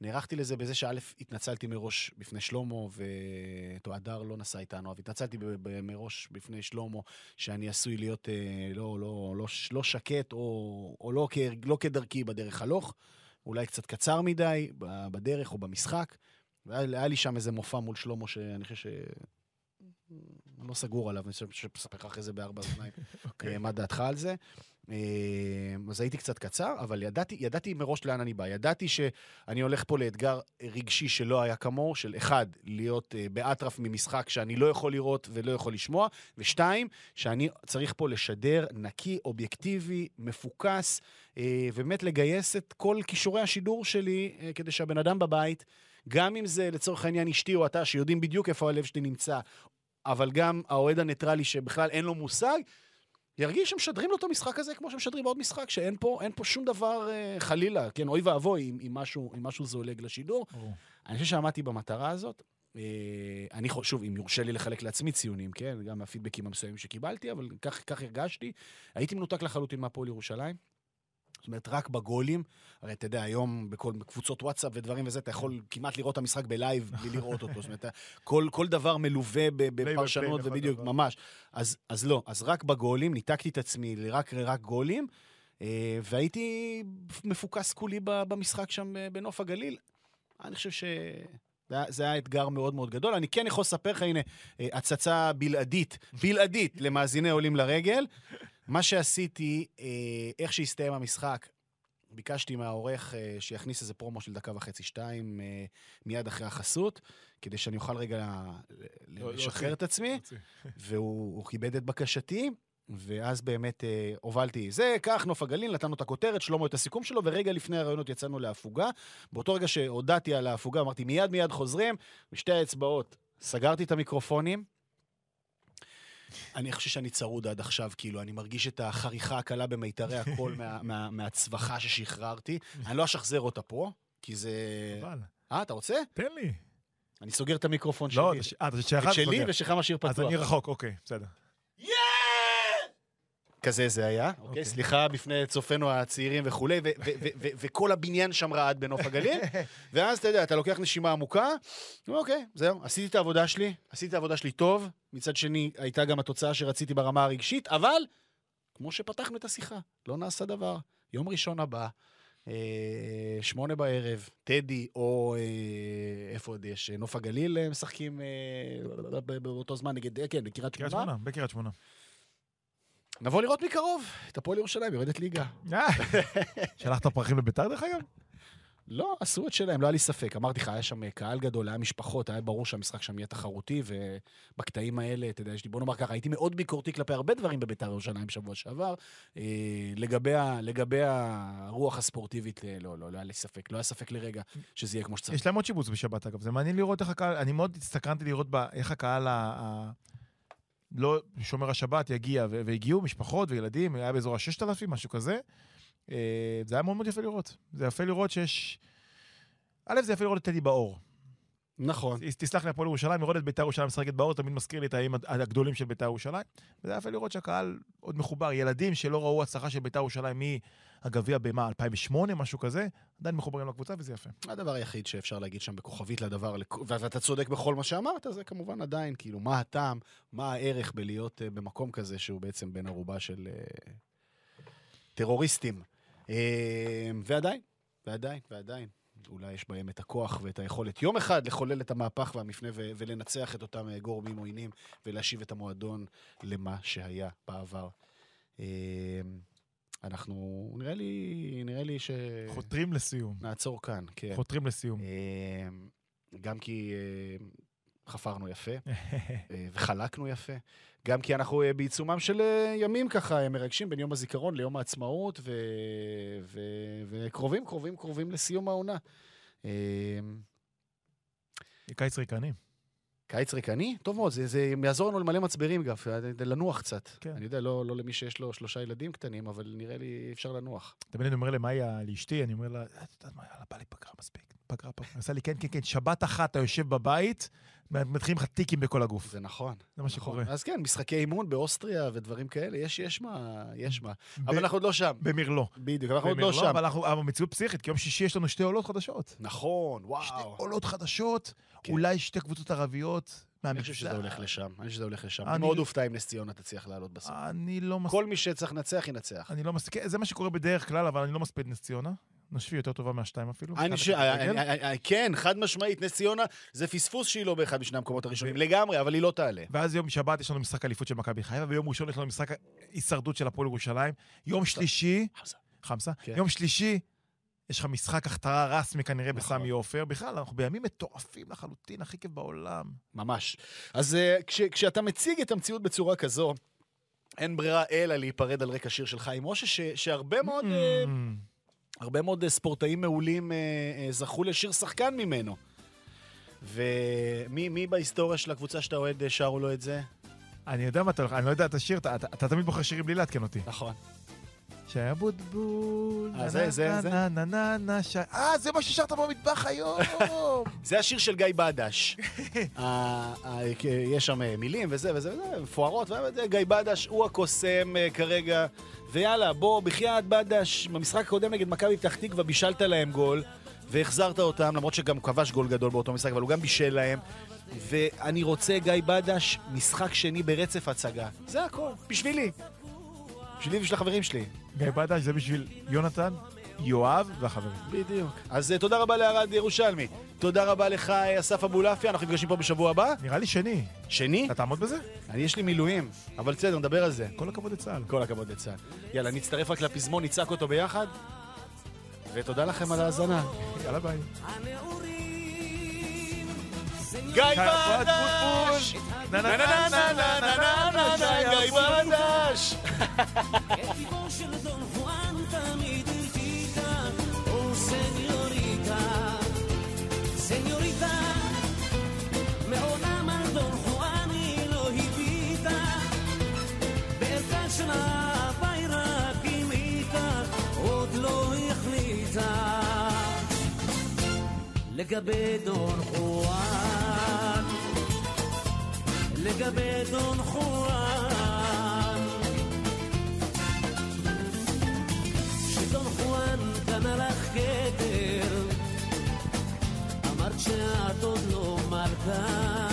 [SPEAKER 3] נערכתי לזה בזה שא', התנצלתי מראש בפני שלמה, ואותו הדר לא נסע איתנו, אבל התנצלתי מראש בפני שלמה, שאני עשוי להיות אה, לא, לא, לא, לא שקט, או, או לא, כ, לא כדרכי בדרך הלוך, אולי קצת קצר מדי בדרך או במשחק. והיה היה לי שם איזה מופע מול שלמה, שאני חושב לא סגור עליו, אני חושב שאספר לך אחרי זה בארבע אוזניים.
[SPEAKER 4] אוקיי.
[SPEAKER 3] אה, מה דעתך על זה? אה, אז הייתי קצת קצר, אבל ידעתי, ידעתי מראש לאן אני בא. ידעתי שאני הולך פה לאתגר רגשי שלא היה כמוהו, של אחד, להיות אה, באטרף ממשחק שאני לא יכול לראות ולא יכול לשמוע, ושתיים, שאני צריך פה לשדר נקי, אובייקטיבי, מפוקס, ובאמת לגייס את כל כישורי השידור שלי, כדי שהבן אדם בבית, גם אם זה לצורך העניין אשתי או אתה, שיודעים בדיוק איפה הלב שלי נמצא, אבל גם האוהד הניטרלי שבכלל אין לו מושג, ירגיש שמשדרים לו את המשחק הזה כמו שמשדרים עוד משחק, שאין פה, אין פה שום דבר אה, חלילה, כן, אוי ואבוי אם, אם, משהו, אם משהו זולג לשידור.
[SPEAKER 4] ברור.
[SPEAKER 3] אני חושב שעמדתי במטרה הזאת. אה, אני חושב, שוב, אם יורשה לי לחלק לעצמי ציונים, כן, גם מהפידבקים המסוימים שקיבלתי, אבל כך, כך הרגשתי. הייתי מנותק לחלוטין מהפועל ירושלים. אומרת, רק בגולים. הרי אתה יודע, היום בכל קבוצות וואטסאפ ודברים וזה, אתה יכול כמעט לראות את המשחק בלייב בלי לראות אותו. זאת אומרת, כל, כל דבר מלווה בפרשנות, ובדיוק. ממש. אז, אז לא, אז רק בגולים, ניתקתי את עצמי לרק רק גולים, אה, והייתי מפוקס כולי במשחק שם אה, בנוף הגליל. אני חושב ש... זה היה- זה היה אתגר מאוד מאוד גדול. אני כן יכול לספר לך, הנה, אה, הצצה בלעדית, בלעדית למאזיני עולים לרגל. מה שעשיתי, אה, איך שהסתיים המשחק, ביקשתי מהעורך אה, שיכניס איזה פרומו של דקה וחצי, שתיים, אה, מיד אחרי החסות, כדי שאני אוכל רגע ל-
[SPEAKER 4] לא-
[SPEAKER 3] לשחרר. את עצמי. והוא הוא כיבד את בקשתי, ואז באמת אה, הובלתי זה, כך, נוף הגליל, נתנו את הכותרת, שלמה את הסיכום שלו, ורגע לפני הרעיונות יצאנו להפוגה. באותו רגע שהודעתי על ההפוגה, אמרתי, מיד מיד חוזרים, בשתי האצבעות סגרתי את המיקרופונים. אני חושב שאני צרוד עד עכשיו, כאילו, אני מרגיש את החריכה הקלה במיתרי הקול מה, מה, מהצווחה ששחררתי. אני לא אשחזר אותה פה, כי זה...
[SPEAKER 4] אבל,
[SPEAKER 3] אה, אתה רוצה?
[SPEAKER 4] תן לי.
[SPEAKER 3] אני סוגר את המיקרופון
[SPEAKER 4] לא,
[SPEAKER 3] שלי.
[SPEAKER 4] אתה ש- אה, אתה שלך?
[SPEAKER 3] את שלי ושלך משאיר פתוח.
[SPEAKER 4] אז אני רחוק, אוקיי, בסדר.
[SPEAKER 3] כזה זה היה, אוקיי?
[SPEAKER 4] אוקיי.
[SPEAKER 3] סליחה בפני צופינו הצעירים וכולי, וכל הבניין שם רעד בנוף הגליל, [LAUGHS] ואז אתה יודע, אתה לוקח נשימה עמוקה, אוקיי, זהו, עשיתי את העבודה שלי, עשיתי את העבודה שלי טוב, מצד שני, הייתה גם התוצאה שרציתי ברמה הרגשית, אבל, כמו שפתחנו את השיחה, לא נעשה דבר. יום ראשון הבא, אה, שמונה בערב, טדי, או אה, איפה עוד יש? נוף הגליל אה, משחקים באותו זמן נגד, כן, בקריית
[SPEAKER 4] קריית
[SPEAKER 3] שמונה.
[SPEAKER 4] שמונה, בקריית שמונה.
[SPEAKER 3] נבוא לראות מקרוב את הפועל ירושלים, יורדת ליגה.
[SPEAKER 4] אה, שלחת פרחים לביתר דרך אגב?
[SPEAKER 3] לא, עשו את שלהם, לא היה לי ספק. אמרתי לך, היה שם קהל גדול, היה משפחות, היה ברור שהמשחק שם יהיה תחרותי, ובקטעים האלה, אתה יודע, יש לי, בוא נאמר ככה, הייתי מאוד ביקורתי כלפי הרבה דברים בביתר ירושלים בשבוע שעבר. אה, לגבי, לגבי הרוח הספורטיבית, אה, לא, לא, לא היה לי ספק. לא היה ספק לרגע שזה יהיה כמו שצריך.
[SPEAKER 4] יש להם עוד שיבוץ בשבת אגב, זה מעניין לראות איך הקהל, אני מאוד הסתקרנתי לראות בה- איך הקהל ה... לא שומר השבת יגיע, והגיעו משפחות וילדים, היה באזור ה-6,000, משהו כזה. אה, זה היה מאוד מאוד יפה לראות. זה יפה לראות שיש... א', זה יפה לראות את טדי באור.
[SPEAKER 3] נכון.
[SPEAKER 4] תסלח לי, הפועל ירושלים, לראות את בית"ר ירושלים משחקת באור, תמיד מזכיר לי את הימים הגדולים של בית"ר ירושלים. וזה יפה לראות שהקהל עוד מחובר. ילדים שלא ראו הצלחה של בית"ר ירושלים מהגביע במה, 2008, משהו כזה, עדיין מחוברים לקבוצה, וזה יפה.
[SPEAKER 3] הדבר היחיד שאפשר להגיד שם בכוכבית לדבר, ואתה צודק בכל מה שאמרת, זה כמובן עדיין, כאילו, מה הטעם, מה הערך בלהיות אה, במקום כזה שהוא בעצם בן ערובה של אה, טרוריסטים. אה, ועדיין, ועדיין, ועדיין. אולי יש בהם את הכוח ואת היכולת יום אחד לחולל את המהפך והמפנה ו- ולנצח את אותם גורמים עוינים ולהשיב את המועדון למה שהיה בעבר. אנחנו, נראה לי, נראה לי ש...
[SPEAKER 4] חותרים לסיום.
[SPEAKER 3] נעצור כאן, כן.
[SPEAKER 4] חותרים לסיום.
[SPEAKER 3] אה, גם כי אה, חפרנו יפה, [LAUGHS] אה, וחלקנו יפה, גם כי אנחנו אה, בעיצומם של אה, ימים ככה מרגשים בין יום הזיכרון ליום העצמאות, ו- ו- וקרובים, קרובים, קרובים לסיום העונה. אה,
[SPEAKER 4] קיץ ריקני.
[SPEAKER 3] קיץ ריקני? טוב מאוד, זה, זה יעזור לנו למלא מצברים גם, לנוח קצת.
[SPEAKER 4] כן.
[SPEAKER 3] אני יודע, לא, לא למי שיש לו שלושה ילדים קטנים, אבל נראה לי אפשר לנוח.
[SPEAKER 4] תמיד אני אומר למאיה, לאשתי, אני אומר לה, את יודעת מה, יאללה, בא לי פגרה מספיק. פגרה, פגרה. עושה לי, כן, כן, כן, שבת אחת אתה יושב בבית, מתחילים לך טיקים בכל הגוף.
[SPEAKER 3] זה נכון.
[SPEAKER 4] זה מה. שקורה.
[SPEAKER 3] אז כן, משחקי אימון באוסטריה ודברים כאלה, יש, יש מה, יש מה. אבל אנחנו עוד לא שם.
[SPEAKER 4] במרלו.
[SPEAKER 3] בדיוק, אנחנו עוד לא שם.
[SPEAKER 4] אבל אנחנו אבל במציאות פסיכית, כי יום שישי יש לנו שתי עולות חדשות.
[SPEAKER 3] נכון,
[SPEAKER 4] שתי
[SPEAKER 3] וואו.
[SPEAKER 4] עולות חדשות,
[SPEAKER 3] כן.
[SPEAKER 4] אולי שתי קבוצות ערביות
[SPEAKER 3] אני חושב שזה. הולך לשם, אני חושב שזה הולך לשם.
[SPEAKER 4] אני
[SPEAKER 3] מאוד אופתע אם נס ציונה תצליח לעלות בסוף.
[SPEAKER 4] אני לא מספיק,
[SPEAKER 3] כל מי שצריך לנצח, ינצח.
[SPEAKER 4] אני לא מספיק, זה מה שקורה בדרך כלל, אבל אני לא מספיק נס ציונה. נשפי יותר טובה מהשתיים אפילו.
[SPEAKER 3] אני ש-. אני- אני- אני- כן, חד משמעית, נס ציונה זה פספוס שהיא לא באחד משני המקומות הראשונים לגמרי, אבל היא לא תעלה.
[SPEAKER 4] ואז יום שבת יש לנו משחק אליפות של מכבי חיפה, ויום ראשון יש לנו משחק הישרדות של הפועל ירושלים. יום שלישי,
[SPEAKER 3] חמסה.
[SPEAKER 4] חמסה,
[SPEAKER 3] כן.
[SPEAKER 4] יום שלישי, יש לך משחק הכתרה רסמי כנראה
[SPEAKER 3] נכון.
[SPEAKER 4] בסמי עופר. בכלל, אנחנו בימים מטורפים לחלוטין, הכי כיף בעולם.
[SPEAKER 3] ממש. אז אה, כש- כשאתה מציג את המציאות בצורה כזו, אין ברירה אלא להיפרד על רקע שיר של חיים משה, שהרבה מאוד... אה,
[SPEAKER 4] Mm.
[SPEAKER 3] הרבה מאוד אה, ספורטאים מעולים אה, אה, זכו לשיר שחקן ממנו. ומי מי בהיסטוריה של הקבוצה שאתה אוהד שרו לו את זה?
[SPEAKER 4] אני יודע מה אתה הולך, אני לא יודע את השיר, אתה- אתה אתה תמיד בוחר שירים בלי לעדכן אותי.
[SPEAKER 3] נכון.
[SPEAKER 4] שי אבוטבול,
[SPEAKER 3] אה, זה, זה,
[SPEAKER 4] נה
[SPEAKER 3] זה.
[SPEAKER 4] נה נה נה נה. אה, זה מה ששרת במטבח היום! [LAUGHS]
[SPEAKER 3] זה השיר של גיא בדש. [LAUGHS] אה, אה, יש שם מילים וזה וזה וזה, מפוארות, גיא בדש הוא הקוסם כרגע. ויאללה, בוא, בחייאת בדש, במשחק הקודם נגד מכבי פתח תקווה בישלת להם גול, והחזרת אותם, למרות שגם כבש גול גדול באותו משחק, אבל הוא גם בישל להם. ואני רוצה, גיא בדש, משחק שני ברצף הצגה. זה הכל, בשבילי. בשבילי ובשביל החברים שלי.
[SPEAKER 4] גיא בדש זה בשביל יונתן, יואב והחברים.
[SPEAKER 3] בדיוק. אז אה, תודה רבה לערד ירושלמי. תודה רבה לך, אה, אסף אבולעפיה. אנחנו נפגשים פה בשבוע הבא.
[SPEAKER 4] נראה לי שני.
[SPEAKER 3] שני?
[SPEAKER 4] אתה תעמוד בזה?
[SPEAKER 3] אני, יש לי מילואים, אבל בסדר, נדבר על זה.
[SPEAKER 4] כל הכבוד לצה"ל.
[SPEAKER 3] כל הכבוד לצה"ל. יאללה, נצטרף רק לפזמון, נצעק אותו ביחד. ותודה לכם על ההאזנה.
[SPEAKER 4] יאללה ביי.
[SPEAKER 5] Gaibandash. Bye. לגבי דון חואן, לגבי דון חואן, שדון חואן קנה לך כתר, אמרת שאת עוד לא מלכה,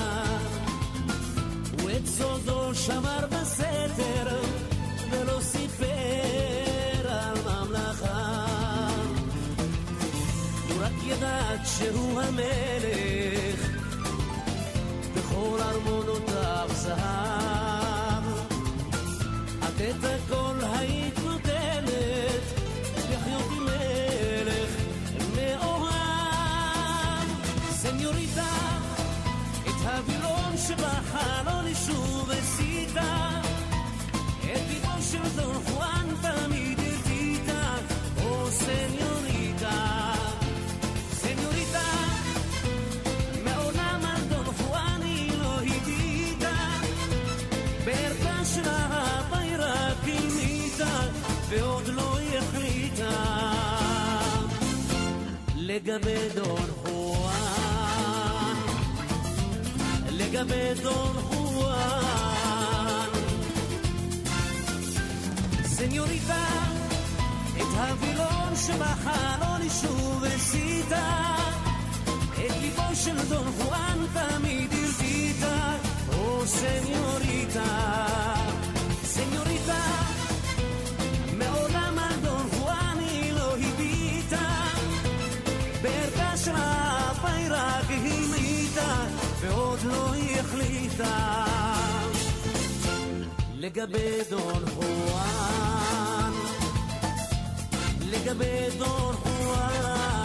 [SPEAKER 5] ואת סודו שמר בסתר, ולא סיפר רק ידעת שהוא המלך, בכל ארמונותיו זהב. את את הכל היית נותנת, לחיות עם מלך מאוהב. סניוריטה, את הווילון שבחלון היא לגבי דון חואן, לגבי דון חואן. סניוריטה, את הווילון שבחלון שוב הסיתה, את ליבו של דון חואן תמיד הרטיטה, או סניוריטה, סניוריטה, ועוד לא החליטה. לגבי דון חואן, לגבי דון חואן.